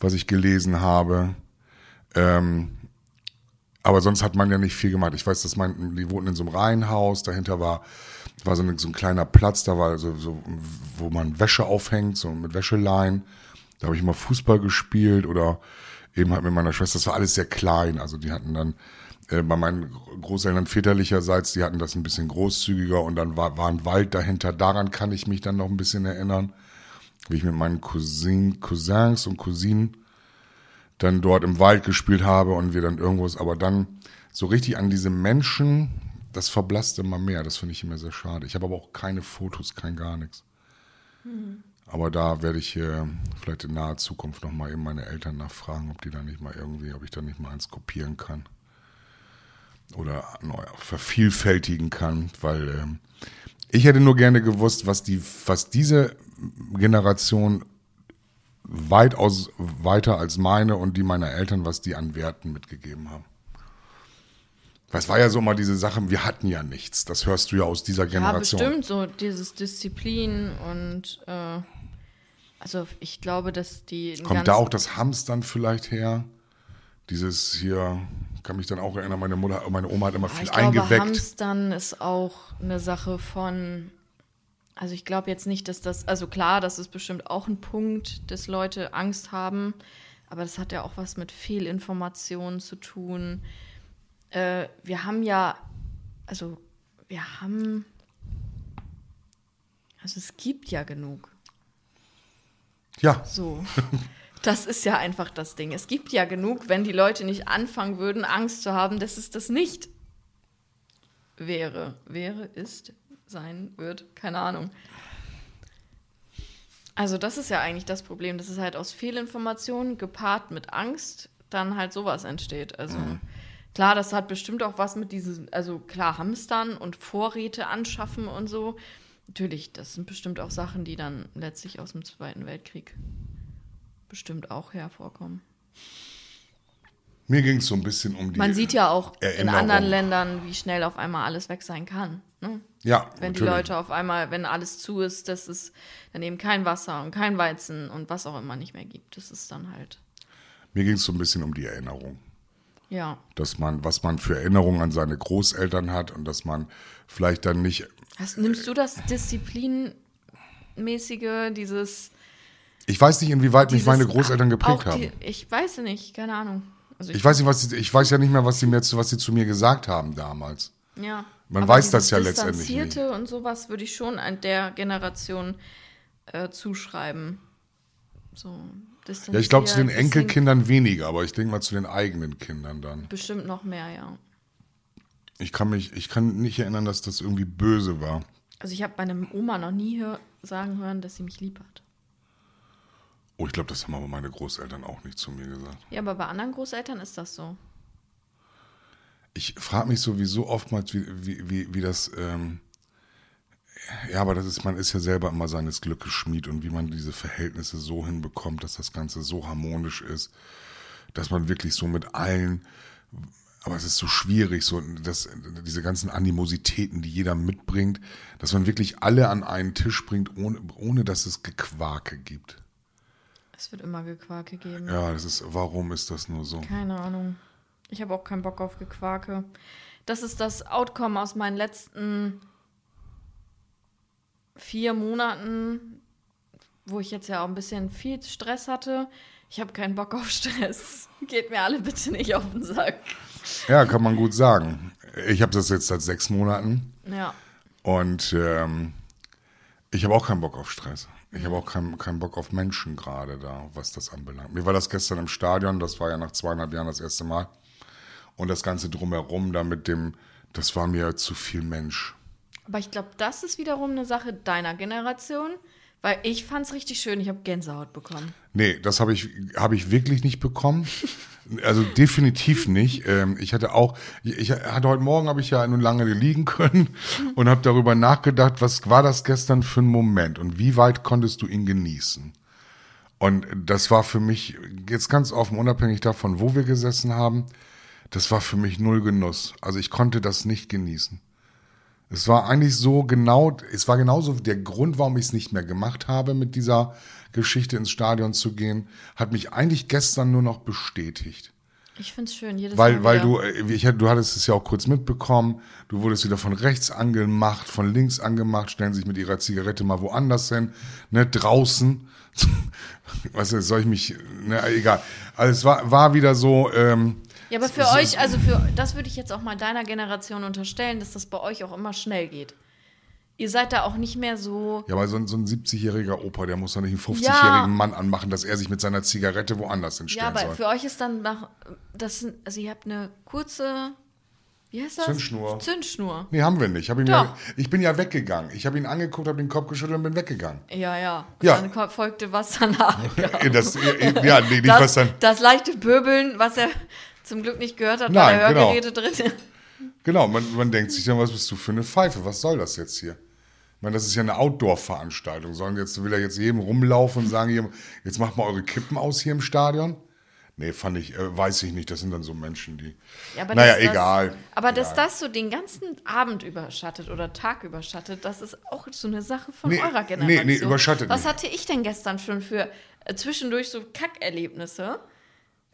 Speaker 2: was ich gelesen habe. Ähm, aber sonst hat man ja nicht viel gemacht. Ich weiß, dass mein, die wohnten in so einem Reihenhaus, dahinter war, war so, ein, so ein kleiner Platz, da war so, so, wo man Wäsche aufhängt, so mit Wäscheleien. Da habe ich immer Fußball gespielt oder eben halt mit meiner Schwester. Das war alles sehr klein. Also die hatten dann äh, bei meinen Großeltern väterlicherseits, die hatten das ein bisschen großzügiger und dann war, war ein Wald dahinter. Daran kann ich mich dann noch ein bisschen erinnern, wie ich mit meinen Cousin, Cousins und Cousinen dann dort im Wald gespielt habe und wir dann irgendwo, aber dann so richtig an diese Menschen, das verblasst immer mehr. Das finde ich immer sehr schade. Ich habe aber auch keine Fotos, kein gar nichts. Aber da werde ich äh, vielleicht in naher Zukunft nochmal eben meine Eltern nachfragen, ob die da nicht mal irgendwie, ob ich da nicht mal eins kopieren kann. Oder neu vervielfältigen kann, weil ähm, ich hätte nur gerne gewusst, was die, was diese Generation weitaus weiter als meine und die meiner Eltern, was die an Werten mitgegeben haben. Es war ja so mal diese Sache, wir hatten ja nichts. Das hörst du ja aus dieser
Speaker 3: Ja,
Speaker 2: Generation.
Speaker 3: bestimmt so dieses Disziplin und äh, also ich glaube, dass die
Speaker 2: Kommt da auch das Hamstern vielleicht her? Dieses hier, kann mich dann auch erinnern, meine Mutter, meine Oma hat immer
Speaker 3: Ja,
Speaker 2: viel
Speaker 3: ich glaube,
Speaker 2: eingeweckt.
Speaker 3: Hamstern ist auch eine Sache von. Also ich glaube jetzt nicht, dass das, also klar, das ist bestimmt auch ein Punkt, dass Leute Angst haben, aber das hat ja auch was mit Fehlinformationen zu tun. Äh, wir haben ja, also wir haben, also es gibt ja genug.
Speaker 2: Ja,
Speaker 3: So. Das ist ja einfach das Ding. Es gibt ja genug, wenn die Leute nicht anfangen würden, Angst zu haben, dass es das nicht wäre. Wäre, ist, sein, wird, keine Ahnung. Also das ist ja eigentlich das Problem, dass es halt aus Fehlinformationen gepaart mit Angst dann halt sowas entsteht. Also klar, das hat bestimmt auch was mit diesen, also klar, Hamstern und Vorräte anschaffen und so. Natürlich, das sind bestimmt auch Sachen, die dann letztlich aus dem Zweiten Weltkrieg bestimmt auch hervorkommen.
Speaker 2: mir ging es so ein bisschen um die.
Speaker 3: Man sieht ja auch in
Speaker 2: Erinnerung.
Speaker 3: anderen Ländern, wie schnell auf einmal alles weg sein kann. Ne?
Speaker 2: ja,
Speaker 3: Wenn die
Speaker 2: natürlich.
Speaker 3: Leute auf einmal, wenn alles zu ist, dass es dann eben kein Wasser und kein Weizen und was auch immer nicht mehr gibt. Das ist dann halt,
Speaker 2: Mir ging es so ein bisschen um die Erinnerung.
Speaker 3: ja.
Speaker 2: Dass man, was man für Erinnerungen an seine Großeltern hat und dass man vielleicht dann nicht.
Speaker 3: Hast, nimmst du das Disziplinmäßige, dieses.
Speaker 2: Ich weiß nicht, inwieweit mich meine Großeltern geprägt
Speaker 3: die,
Speaker 2: haben.
Speaker 3: Ich weiß nicht, keine Ahnung. Also
Speaker 2: Ich weiß nicht, was sie, ich weiß ja nicht mehr, was sie mir zu, was sie zu mir gesagt haben damals.
Speaker 3: Ja.
Speaker 2: Man
Speaker 3: Aber
Speaker 2: weiß das ja letztendlich
Speaker 3: Distanzierte und sowas würde ich schon an der Generation äh, zuschreiben. So,
Speaker 2: Ja, ich glaube zu den Enkelkindern weniger, aber ich denke mal zu den eigenen Kindern dann.
Speaker 3: Bestimmt noch mehr, ja.
Speaker 2: Ich kann mich, ich kann nicht erinnern, dass das irgendwie böse war.
Speaker 3: Also ich habe meine Oma noch nie hör sagen hören, dass sie mich lieb hat.
Speaker 2: Oh, ich glaube, das haben aber meine Großeltern auch nicht zu mir gesagt.
Speaker 3: Ja, aber bei anderen Großeltern ist das so.
Speaker 2: Ich frage mich sowieso oftmals, wie, wie, wie, wie das, ähm, ja, aber das ist, man ist ja selber immer seines Glückes Schmied und wie man diese Verhältnisse so hinbekommt, dass das Ganze so harmonisch ist, dass man wirklich so mit allen, aber es ist so schwierig, so dass diese ganzen Animositäten, die jeder mitbringt, dass man wirklich alle an einen Tisch bringt, ohne, ohne dass es Gequake gibt.
Speaker 3: Es wird immer Gequake geben.
Speaker 2: Ja, das ist, warum ist das nur so?
Speaker 3: Keine Ahnung. Ich habe auch keinen Bock auf Gequake. Das ist das Outcome aus meinen letzten vier Monaten, wo ich jetzt ja auch ein bisschen viel Stress hatte. Ich habe keinen Bock auf Stress. Geht mir alle bitte nicht auf den Sack.
Speaker 2: Ja, kann man gut sagen. Ich habe das jetzt seit sechs Monaten.
Speaker 3: Ja.
Speaker 2: Und ähm, ich habe auch keinen Bock auf Stress. Ich habe auch keinen keinen Bock auf Menschen gerade da, was das anbelangt. Mir war das gestern im Stadion, das war ja nach zweieinhalb Jahren das erste Mal. Und das Ganze drumherum da mit dem, das war mir zu viel Mensch.
Speaker 3: Aber ich glaube, das ist wiederum eine Sache deiner Generation, weil ich fand es richtig schön. Ich habe Gänsehaut bekommen.
Speaker 2: Nee, das habe ich, hab ich wirklich nicht bekommen. Also definitiv nicht. Ähm, ich hatte auch, ich hatte heute Morgen habe ich ja nun lange liegen können und habe darüber nachgedacht, was war das gestern für ein Moment und wie weit konntest du ihn genießen? Und das war für mich jetzt ganz offen, unabhängig davon, wo wir gesessen haben, das war für mich null Genuss. Also ich konnte das nicht genießen. Es war eigentlich so genau, es war genauso der Grund, warum ich es nicht mehr gemacht habe, mit dieser Geschichte ins Stadion zu gehen, hat mich eigentlich gestern nur noch bestätigt.
Speaker 3: Ich finde es schön, jedes
Speaker 2: Weil,
Speaker 3: Mal
Speaker 2: weil du, ich, du hattest es ja auch kurz mitbekommen, du wurdest wieder von rechts angemacht, von links angemacht, stellen sich mit ihrer Zigarette mal woanders hin, ne, draußen. Was soll ich mich, ne, egal. Also es war, war wieder so, ähm,
Speaker 3: Ja, aber für
Speaker 2: so-
Speaker 3: euch, also für das würde ich jetzt auch mal deiner Generation unterstellen, dass das bei euch auch immer schnell geht. Ihr seid da auch nicht mehr so.
Speaker 2: ja, weil so ein, so ein 70-jähriger Opa, der muss doch nicht einen 50-jährigen
Speaker 3: Ja.
Speaker 2: Mann anmachen, dass er sich mit seiner Zigarette woanders
Speaker 3: Ja,
Speaker 2: hinstellen
Speaker 3: aber
Speaker 2: soll.
Speaker 3: für euch ist dann nach. Das also ihr habt eine kurze. Wie heißt das?
Speaker 2: Zündschnur.
Speaker 3: Zündschnur.
Speaker 2: Nee, haben wir nicht. Ich, hab ihn ja, ich bin ja weggegangen. Ich habe ihn angeguckt, habe den Kopf geschüttelt und bin weggegangen.
Speaker 3: Ja, ja. Und
Speaker 2: Ja.
Speaker 3: dann folgte was danach.
Speaker 2: Das, ja, nee, nicht
Speaker 3: das,
Speaker 2: was dann.
Speaker 3: das leichte Pöbeln, was er zum Glück nicht gehört hat,
Speaker 2: Nein,
Speaker 3: weil
Speaker 2: genau.
Speaker 3: Hörgeräte drin
Speaker 2: Genau, man, man denkt sich dann, was bist du für eine Pfeife? Was soll das jetzt hier? Ich meine, das ist ja eine Outdoor-Veranstaltung. Sollen jetzt, will er jetzt jedem rumlaufen und sagen, jetzt macht mal eure Kippen aus hier im Stadion? Nee, fand ich, äh, weiß ich nicht. Das sind dann so Menschen, die.
Speaker 3: Ja, aber
Speaker 2: naja,
Speaker 3: dass das-
Speaker 2: egal.
Speaker 3: aber dass
Speaker 2: Egal.
Speaker 3: das so den ganzen Abend überschattet oder Tag überschattet, das ist auch so eine Sache von
Speaker 2: Nee,
Speaker 3: eurer
Speaker 2: nee,
Speaker 3: Generation.
Speaker 2: nee, überschattet
Speaker 3: Was
Speaker 2: nicht.
Speaker 3: hatte ich denn gestern schon für äh, zwischendurch so Kackerlebnisse?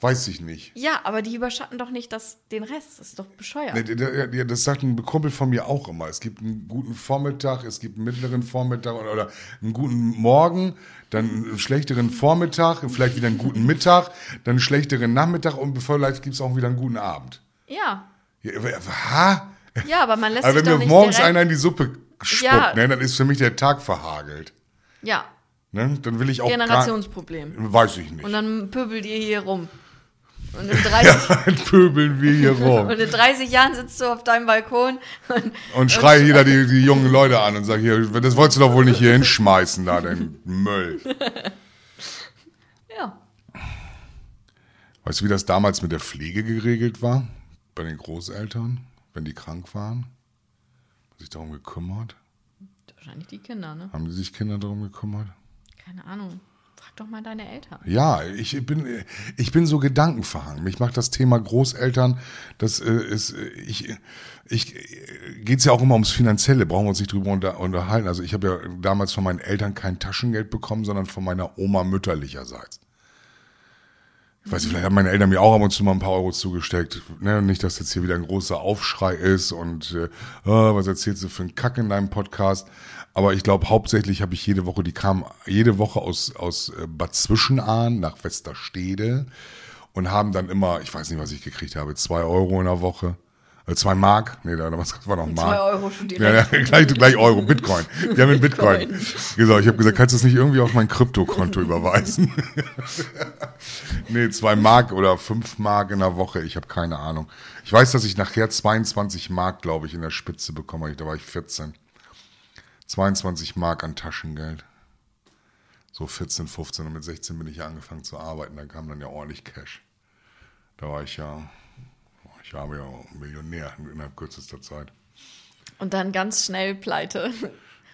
Speaker 2: Weiß ich nicht.
Speaker 3: Ja, aber die überschatten doch nicht das, den Rest. Das ist doch bescheuert.
Speaker 2: Nee, Das sagt ein Kumpel von mir auch immer. Es gibt einen guten Vormittag, es gibt einen mittleren Vormittag oder, einen guten Morgen, dann einen schlechteren Vormittag, vielleicht wieder einen guten Mittag, dann einen schlechteren Nachmittag und vielleicht gibt es auch wieder einen guten Abend.
Speaker 3: Ja.
Speaker 2: Ja, aber- ha?
Speaker 3: Ja, aber man lässt
Speaker 2: Also
Speaker 3: sich
Speaker 2: wenn mir morgens
Speaker 3: direkt,
Speaker 2: einer in die Suppe spuckt,
Speaker 3: Ja.
Speaker 2: ne, dann ist für mich der Tag verhagelt.
Speaker 3: Ja,
Speaker 2: Ne? Dann will ich auch
Speaker 3: Generationsproblem.
Speaker 2: Gar, weiß ich nicht.
Speaker 3: Und dann pöbelt ihr hier rum. Und in 30,
Speaker 2: Dann pöbeln wir hier rum
Speaker 3: und in 30 Jahren sitzt du auf deinem Balkon und
Speaker 2: und schreie jeder die, die jungen Leute an und sage hier, das wolltest du doch wohl nicht hier hinschmeißen, da den Müll.
Speaker 3: ja.
Speaker 2: Weißt du, wie das damals mit der Pflege geregelt war? Bei den Großeltern, wenn die krank waren? Haben sich darum gekümmert?
Speaker 3: Wahrscheinlich die Kinder, ne?
Speaker 2: Haben die sich Kinder darum gekümmert?
Speaker 3: Keine Ahnung. Doch mal deine Eltern.
Speaker 2: Ja, ich bin, ich bin so gedankenverhangen. Mich macht das Thema Großeltern, das äh, ist, ich, ich, geht's ja auch immer ums Finanzielle, brauchen wir uns nicht drüber unter, unterhalten. Also ich habe ja damals von meinen Eltern kein Taschengeld bekommen, sondern von meiner Oma mütterlicherseits. Ich weiß nicht, vielleicht haben meine Eltern mir auch ab und zu mal ein paar Euro zugesteckt. Ne? Nicht, dass jetzt hier wieder ein großer Aufschrei ist und äh, oh, was erzählst du für einen Kack in deinem Podcast. Aber ich glaube, hauptsächlich habe ich jede Woche, die kamen jede Woche aus, aus äh, Bad Zwischenahn nach Westerstede und haben dann immer, ich weiß nicht, was ich gekriegt habe, zwei Euro in der Woche. Äh, zwei Mark? Nee, da war noch Mark.
Speaker 3: Zwei Euro schon
Speaker 2: Ja,
Speaker 3: direkt.
Speaker 2: ja, gleich, gleich Euro, Bitcoin. Die haben in Bitcoin. Gesagt, ich habe gesagt, kannst du das nicht irgendwie auf mein Kryptokonto überweisen? nee, zwei Mark oder fünf Mark in der Woche, ich habe keine Ahnung. Ich weiß, dass ich nachher 22 Mark, glaube ich, in der Spitze bekomme. Da war ich 14. 22 Mark an Taschengeld. So 14, 15 und mit 16 bin ich ja angefangen zu arbeiten. Da kam dann ja ordentlich Cash. Da war ich ja, ich habe ja Millionär innerhalb kürzester Zeit.
Speaker 3: Und dann ganz schnell pleite.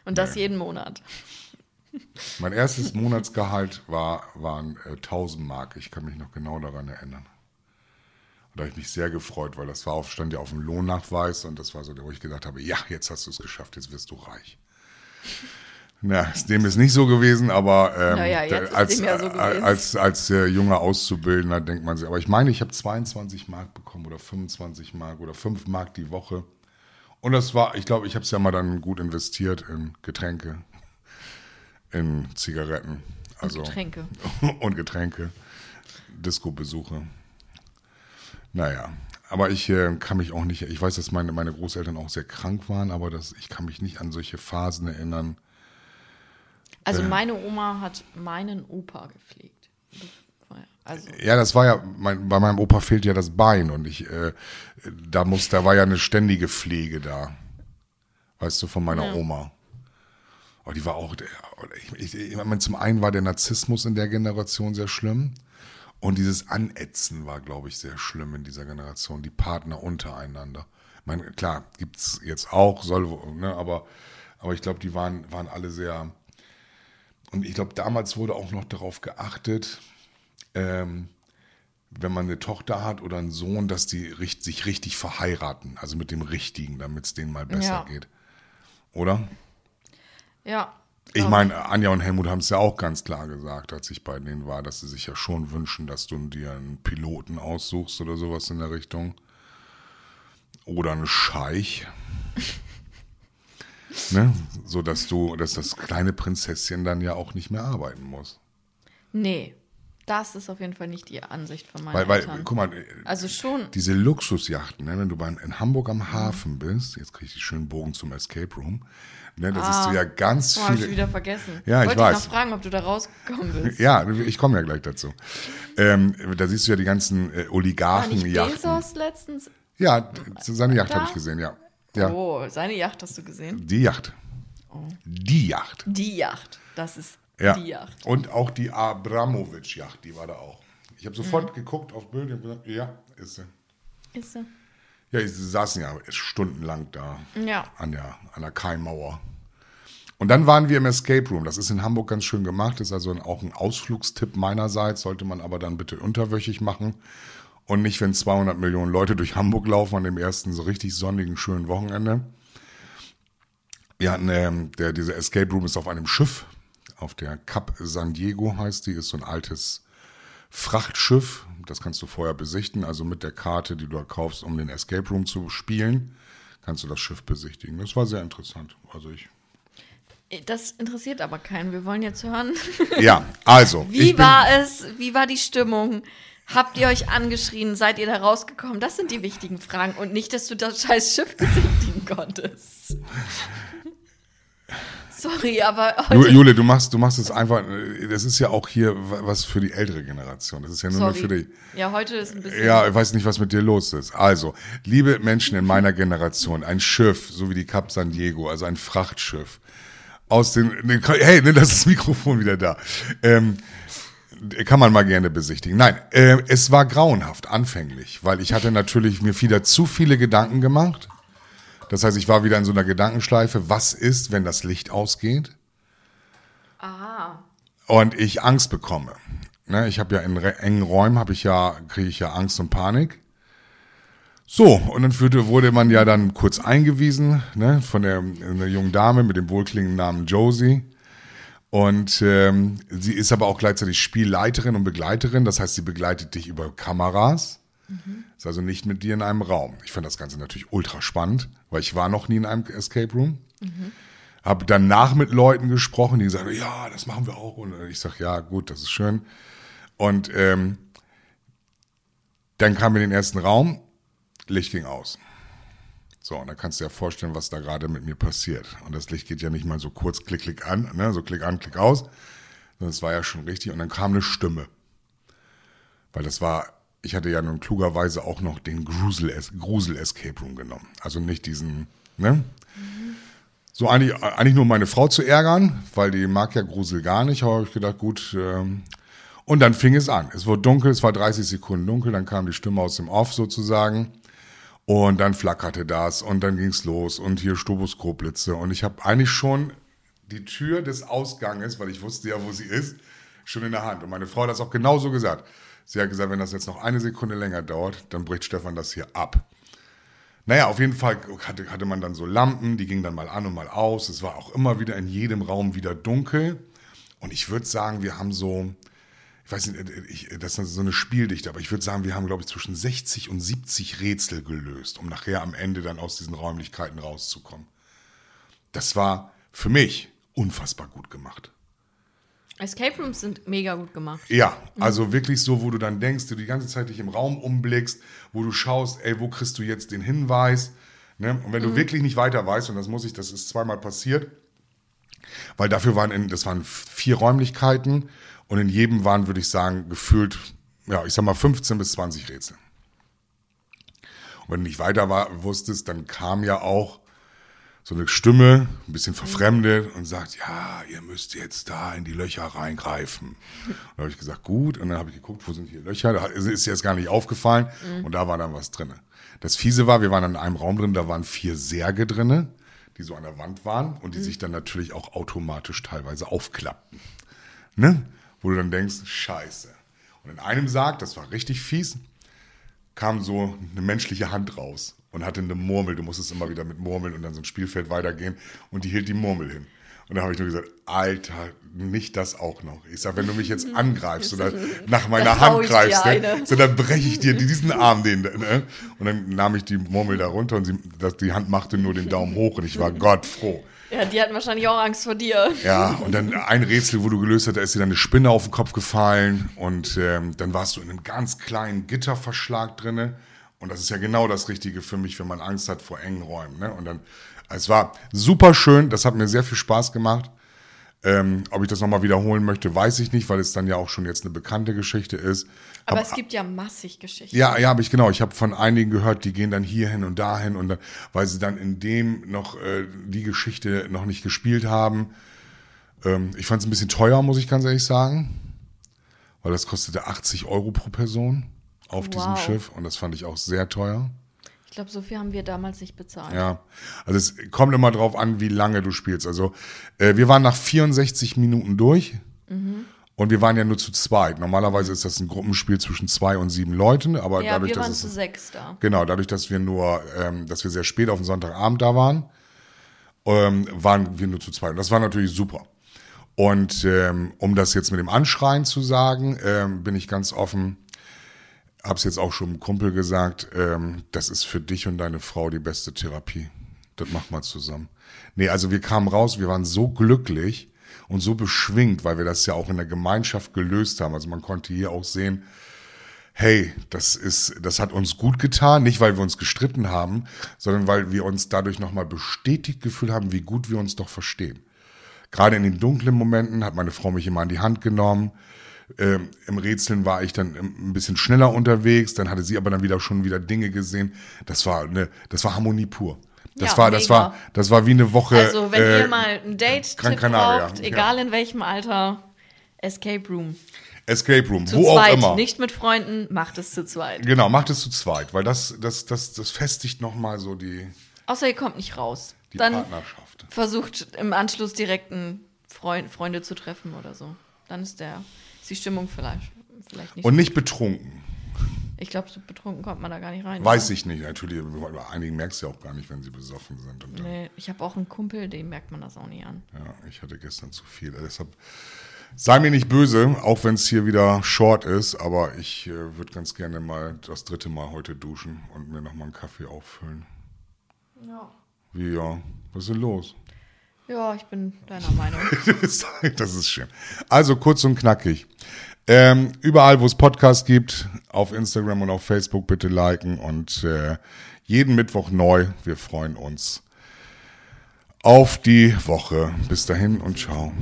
Speaker 3: Und das jeden Monat.
Speaker 2: Mein erstes Monatsgehalt war, waren äh, 1000 Mark. Ich kann mich noch genau daran erinnern. Und da habe ich mich sehr gefreut, weil das war auf, stand ja auf dem Lohnnachweis und das war so, wo ich gedacht habe, ja, jetzt hast du es geschafft, jetzt wirst du reich. Na, dem ist nicht so gewesen, aber ähm,
Speaker 3: Naja, ist
Speaker 2: als,
Speaker 3: dem ja so gewesen.
Speaker 2: als, als äh, junger Auszubildender denkt man sich, aber ich meine, ich habe 22 Mark bekommen oder 25 Mark oder 5 Mark die Woche. Und das war, ich glaube, ich habe es ja mal dann gut investiert in Getränke, in Zigaretten. Also,
Speaker 3: Getränke.
Speaker 2: und Getränke, Disco-Besuche. Naja, aber ich äh, kann mich auch nicht, ich weiß, dass meine, meine Großeltern auch sehr krank waren, aber das, ich kann mich nicht an solche Phasen erinnern.
Speaker 3: Also meine Oma hat meinen Opa gepflegt. Also
Speaker 2: Ja, das war ja, mein, bei meinem Opa fehlt ja das Bein und ich, äh, da muss, da war ja eine ständige Pflege da. Weißt du, von meiner Oma. Aber die war auch, der- ich, ich, ich meine, zum einen war der Narzissmus in der Generation sehr schlimm und dieses Anätzen war, glaube ich, sehr schlimm in dieser Generation, die Partner untereinander. Ich meine, klar, gibt's jetzt auch, soll, ne, aber, aber ich glaube, die waren, waren alle sehr, und ich glaube, damals wurde auch noch darauf geachtet, ähm, wenn man eine Tochter hat oder einen Sohn, dass die richt, sich richtig verheiraten, also mit dem Richtigen, damit es denen mal besser
Speaker 3: Ja.
Speaker 2: geht. oder?
Speaker 3: Ja.
Speaker 2: Ich meine, Anja und Helmut haben es ja auch ganz klar gesagt, als ich bei denen war, dass sie sich ja schon wünschen, dass du dir einen Piloten aussuchst oder sowas in der Richtung. Oder einen Scheich. ne? So dass du, dass das kleine Prinzesschen dann ja auch nicht mehr arbeiten muss.
Speaker 3: Nee, das ist auf jeden Fall nicht die Ansicht von meinen
Speaker 2: Weil, weil,
Speaker 3: Eltern.
Speaker 2: guck mal,
Speaker 3: also schon.
Speaker 2: diese Luxusjachten, ne, wenn du bei, in Hamburg am Hafen bist, jetzt kriege ich den schönen Bogen zum Escape Room, ne, da siehst du ja ganz
Speaker 3: Oh, hab ich wieder vergessen.
Speaker 2: Ja, ich
Speaker 3: Wollte
Speaker 2: weiß.
Speaker 3: noch fragen, ob du da rausgekommen bist.
Speaker 2: Ja, ich komme ja gleich dazu. Ähm, da siehst du ja die ganzen äh,
Speaker 3: War nicht. Bezos letztens?
Speaker 2: Ja, seine Yacht habe ich gesehen, ja. Ja.
Speaker 3: Oh, seine Yacht hast du gesehen?
Speaker 2: Die Yacht. Die Yacht.
Speaker 3: Die Yacht. Das ist
Speaker 2: Ja.
Speaker 3: die Yacht.
Speaker 2: Und auch die Abramovic-Yacht, die war da auch. Ich habe
Speaker 3: Mhm.
Speaker 2: sofort geguckt auf Bild und gesagt, ja, ist sie.
Speaker 3: Ist so.
Speaker 2: Ja, sie saßen ja stundenlang da
Speaker 3: Ja.
Speaker 2: an der, an der Keimmauer. Und dann waren wir im Escape Room. Das ist in Hamburg ganz schön gemacht. Ist also auch ein Ausflugstipp meinerseits. Sollte man aber dann bitte unterwöchig machen. Und nicht, wenn 200 Millionen Leute durch Hamburg laufen an dem ersten so richtig sonnigen, schönen Wochenende. Wir hatten, ähm, der, dieser Escape Room ist auf einem Schiff. Auf der Cap San Diego heißt die. Ist so ein altes Frachtschiff. Das kannst du vorher besichten. Also mit der Karte, die du da kaufst, um den Escape Room zu spielen, kannst du das Schiff besichtigen. Das war sehr interessant. Also ich.
Speaker 3: Das interessiert aber keinen. Wir wollen jetzt hören.
Speaker 2: Ja, also.
Speaker 3: Wie war es? Wie war die Stimmung? Habt ihr euch angeschrien? Seid ihr da rausgekommen? Das sind die wichtigen Fragen. Und nicht, dass du das scheiß Schiff besichtigen konntest. Sorry, aber
Speaker 2: Jule, du machst, du machst es einfach. Das ist ja auch hier wa- was für die ältere Generation. Das ist ja nur noch für die.
Speaker 3: Ja, heute ist ein bisschen.
Speaker 2: Ja, ich weiß nicht, was mit dir los ist. Also, liebe Menschen in meiner Generation, ein Schiff, so wie die Cap San Diego, also ein Frachtschiff, aus den, hey, das ist das Mikrofon wieder da. Ähm, kann man mal gerne besichtigen. Nein, äh, es war grauenhaft anfänglich, weil ich hatte natürlich mir wieder zu viele Gedanken gemacht. Das heißt, ich war wieder in so einer Gedankenschleife. Was ist, wenn das Licht ausgeht?
Speaker 3: Ah,
Speaker 2: und ich Angst bekomme. Ne, ich habe ja in engen Räumen habe ich ja kriege ich ja Angst und Panik. So und dann führte, wurde man ja dann kurz eingewiesen ne, von der einer jungen Dame mit dem wohlklingenden Namen Josie. Und ähm, sie ist aber auch gleichzeitig Spielleiterin und Begleiterin. Das heißt, sie begleitet dich über Kameras. Ist also nicht mit dir in einem Raum. Ich fand das Ganze natürlich ultra spannend, weil ich war noch nie in einem Escape Room. Habe danach mit Leuten gesprochen, die sagen, ja, das machen wir auch. Und ich sage, ja, gut, das ist schön. Und ähm, dann kam wir in den ersten Raum, Licht ging aus. So, und dann kannst du dir ja vorstellen, was da gerade mit mir passiert. Und das Licht geht ja nicht mal so kurz klick, klick an, ne? so klick an, klick aus. sondern Das war ja schon richtig. Und dann kam eine Stimme. Weil das war, ich hatte ja nun klugerweise auch noch den Grusel, Grusel Escape Room genommen. Also nicht diesen, ne? So eigentlich, eigentlich nur meine Frau zu ärgern, weil die mag ja Grusel gar nicht. Habe ich gedacht, gut. Ähm, und dann fing es an. Es wurde dunkel, es war 30 Sekunden dunkel, dann kam die Stimme aus dem Off sozusagen. Und dann flackerte das und dann ging's los und hier Stroboskopblitze. Und ich habe eigentlich schon die Tür des Ausganges, weil ich wusste ja, wo sie ist, schon in der Hand. Und meine Frau hat das auch genauso gesagt. Sie hat gesagt, wenn das jetzt noch eine Sekunde länger dauert, dann bricht Stefan das hier ab. Naja, auf jeden Fall hatte, hatte man dann so Lampen, die gingen dann mal an und mal aus. Es war auch immer wieder in jedem Raum wieder dunkel. Und ich würde sagen, wir haben so, ich weiß nicht, ich, das ist so eine Spieldichte, aber ich würde sagen, wir haben, glaube ich, zwischen 60 und 70 Rätsel gelöst, um nachher am Ende dann aus diesen Räumlichkeiten rauszukommen. Das war für mich unfassbar gut gemacht.
Speaker 3: Escape Rooms sind mega gut gemacht.
Speaker 2: Ja, also wirklich so, wo du dann denkst, du die ganze Zeit dich im Raum umblickst, wo du schaust, ey, wo kriegst du jetzt den Hinweis? Ne? Und wenn du wirklich nicht weiter weißt, und das muss ich, das ist zweimal passiert, weil dafür waren, in, das waren vier Räumlichkeiten und in jedem waren, würde ich sagen, gefühlt, ja, ich sag mal 15 bis 20 Rätsel. Und wenn du nicht weiter war, wusstest, dann kam ja auch so eine Stimme, ein bisschen verfremdet und sagt, ja, ihr müsst jetzt da in die Löcher reingreifen. Und da habe ich gesagt, gut. Und dann habe ich geguckt, wo sind hier Löcher? Da ist jetzt gar nicht aufgefallen. Und da war dann was drin. Das Fiese war, wir waren in einem Raum drin, da waren vier Särge drinne, die so an der Wand waren und die sich dann natürlich auch automatisch teilweise aufklappten. Ne? Wo du dann denkst, scheiße. Und in einem Sarg, das war richtig fies, kam so eine menschliche Hand raus und hatte eine Murmel. Du musstest immer wieder mit Murmeln und dann so ein Spielfeld weitergehen und die hielt die Murmel hin. Und da habe ich nur gesagt, Alter, nicht das auch noch. Ich sag, wenn du mich jetzt angreifst oder nach meiner Hand greifst, ne, so dann breche ich dir diesen Arm den. Ne? Und dann nahm ich die Murmel da runter und sie, das, die Hand machte nur den Daumen hoch und ich war Gott froh.
Speaker 3: Ja, die hatten wahrscheinlich auch Angst vor dir.
Speaker 2: Ja, und dann ein Rätsel, wo du gelöst hast, da ist dir dann eine Spinne auf den Kopf gefallen und ähm, dann warst du in einem ganz kleinen Gitterverschlag drinne. Und das ist ja genau das Richtige für mich, wenn man Angst hat vor engen Räumen. Ne? Und dann, es war super schön, das hat mir sehr viel Spaß gemacht. Ähm, ob ich das nochmal wiederholen möchte, weiß ich nicht, weil es dann ja auch schon jetzt eine bekannte Geschichte ist.
Speaker 3: Aber
Speaker 2: Hab-
Speaker 3: es gibt ja massig Geschichten.
Speaker 2: ja, ja, habe ich genau. Ich habe von einigen gehört, die gehen dann hierhin und dahin und dann, weil sie dann in dem noch äh, die Geschichte noch nicht gespielt haben. Ähm, ich fand es ein bisschen teuer, muss ich ganz ehrlich sagen, weil das kostete 80 Euro pro Person auf diesem
Speaker 3: Wow.
Speaker 2: Schiff und das fand ich auch sehr teuer.
Speaker 3: Ich glaube, so viel haben wir damals nicht bezahlt.
Speaker 2: Ja, also es kommt immer drauf an, wie lange du spielst. Also äh, wir waren nach 64 Minuten durch
Speaker 3: Mhm.
Speaker 2: und wir waren ja nur zu zweit. Normalerweise ist das ein Gruppenspiel zwischen zwei und sieben Leuten, aber
Speaker 3: Ja,
Speaker 2: dadurch,
Speaker 3: wir
Speaker 2: dass
Speaker 3: waren
Speaker 2: es
Speaker 3: zu sechs da.
Speaker 2: Genau, dadurch, dass wir nur, ähm, dass wir sehr spät auf den Sonntagabend da waren, ähm, waren wir nur zu zweit. Und das war natürlich super. Und ähm, um das jetzt mit dem Anschreien zu sagen, ähm, bin ich ganz offen, hab's jetzt auch schon einem Kumpel gesagt, ähm, das ist für dich und deine Frau die beste Therapie. Das machen wir zusammen. Nee, also wir kamen raus, wir waren so glücklich und so beschwingt, weil wir das ja auch in der Gemeinschaft gelöst haben. Also man konnte hier auch sehen, hey, das ist, das hat uns gut getan, nicht weil wir uns gestritten haben, sondern weil wir uns dadurch nochmal bestätigt gefühlt haben, wie gut wir uns doch verstehen. Gerade in den dunklen Momenten hat meine Frau mich immer an die Hand genommen. Ähm, Im Rätseln war ich dann ein bisschen schneller unterwegs, dann hatte sie aber dann wieder schon wieder Dinge gesehen. Das war eine, das war Harmonie pur. Das
Speaker 3: Ja,
Speaker 2: war, das
Speaker 3: mega.
Speaker 2: war, das war wie eine Woche.
Speaker 3: Also, wenn
Speaker 2: äh,
Speaker 3: ihr mal ein Date braucht,
Speaker 2: ja.
Speaker 3: egal in welchem Alter, Escape Room.
Speaker 2: Escape Room,
Speaker 3: Zu
Speaker 2: wo
Speaker 3: zweit,
Speaker 2: auch immer.
Speaker 3: nicht mit Freunden, macht es zu zweit.
Speaker 2: Genau, macht es zu zweit, weil das, das, das, das festigt nochmal so die,
Speaker 3: Außer ihr kommt nicht raus.
Speaker 2: die
Speaker 3: Dann
Speaker 2: Partnerschaft.
Speaker 3: versucht im Anschluss direkt einen Freund, Freunde zu treffen oder so. Dann ist der ist die Stimmung vielleicht, vielleicht nicht.
Speaker 2: Und nicht betrunken.
Speaker 3: ich glaube, so betrunken kommt man da gar nicht rein.
Speaker 2: Weiß ich nicht, natürlich. Bei einigen merkst du ja auch gar nicht, wenn sie besoffen sind. Und
Speaker 3: Nee, ich habe auch einen Kumpel, dem merkt man das auch nicht an.
Speaker 2: ja, ich hatte gestern zu viel. Deshalb sei mir nicht böse, auch wenn es hier wieder short ist, aber ich äh, würde ganz gerne mal das dritte Mal heute duschen und mir nochmal einen Kaffee auffüllen.
Speaker 3: Ja.
Speaker 2: Wie ja, was ist denn los?
Speaker 3: Ja, ich bin deiner Meinung.
Speaker 2: das ist schön. Also kurz und knackig. Ähm, überall, wo es Podcasts gibt, auf Instagram und auf Facebook bitte liken und äh, jeden Mittwoch neu. Wir freuen uns auf die Woche. Bis dahin und ciao.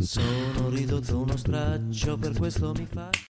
Speaker 4: Sono ridotto uno straccio, per questo mi fa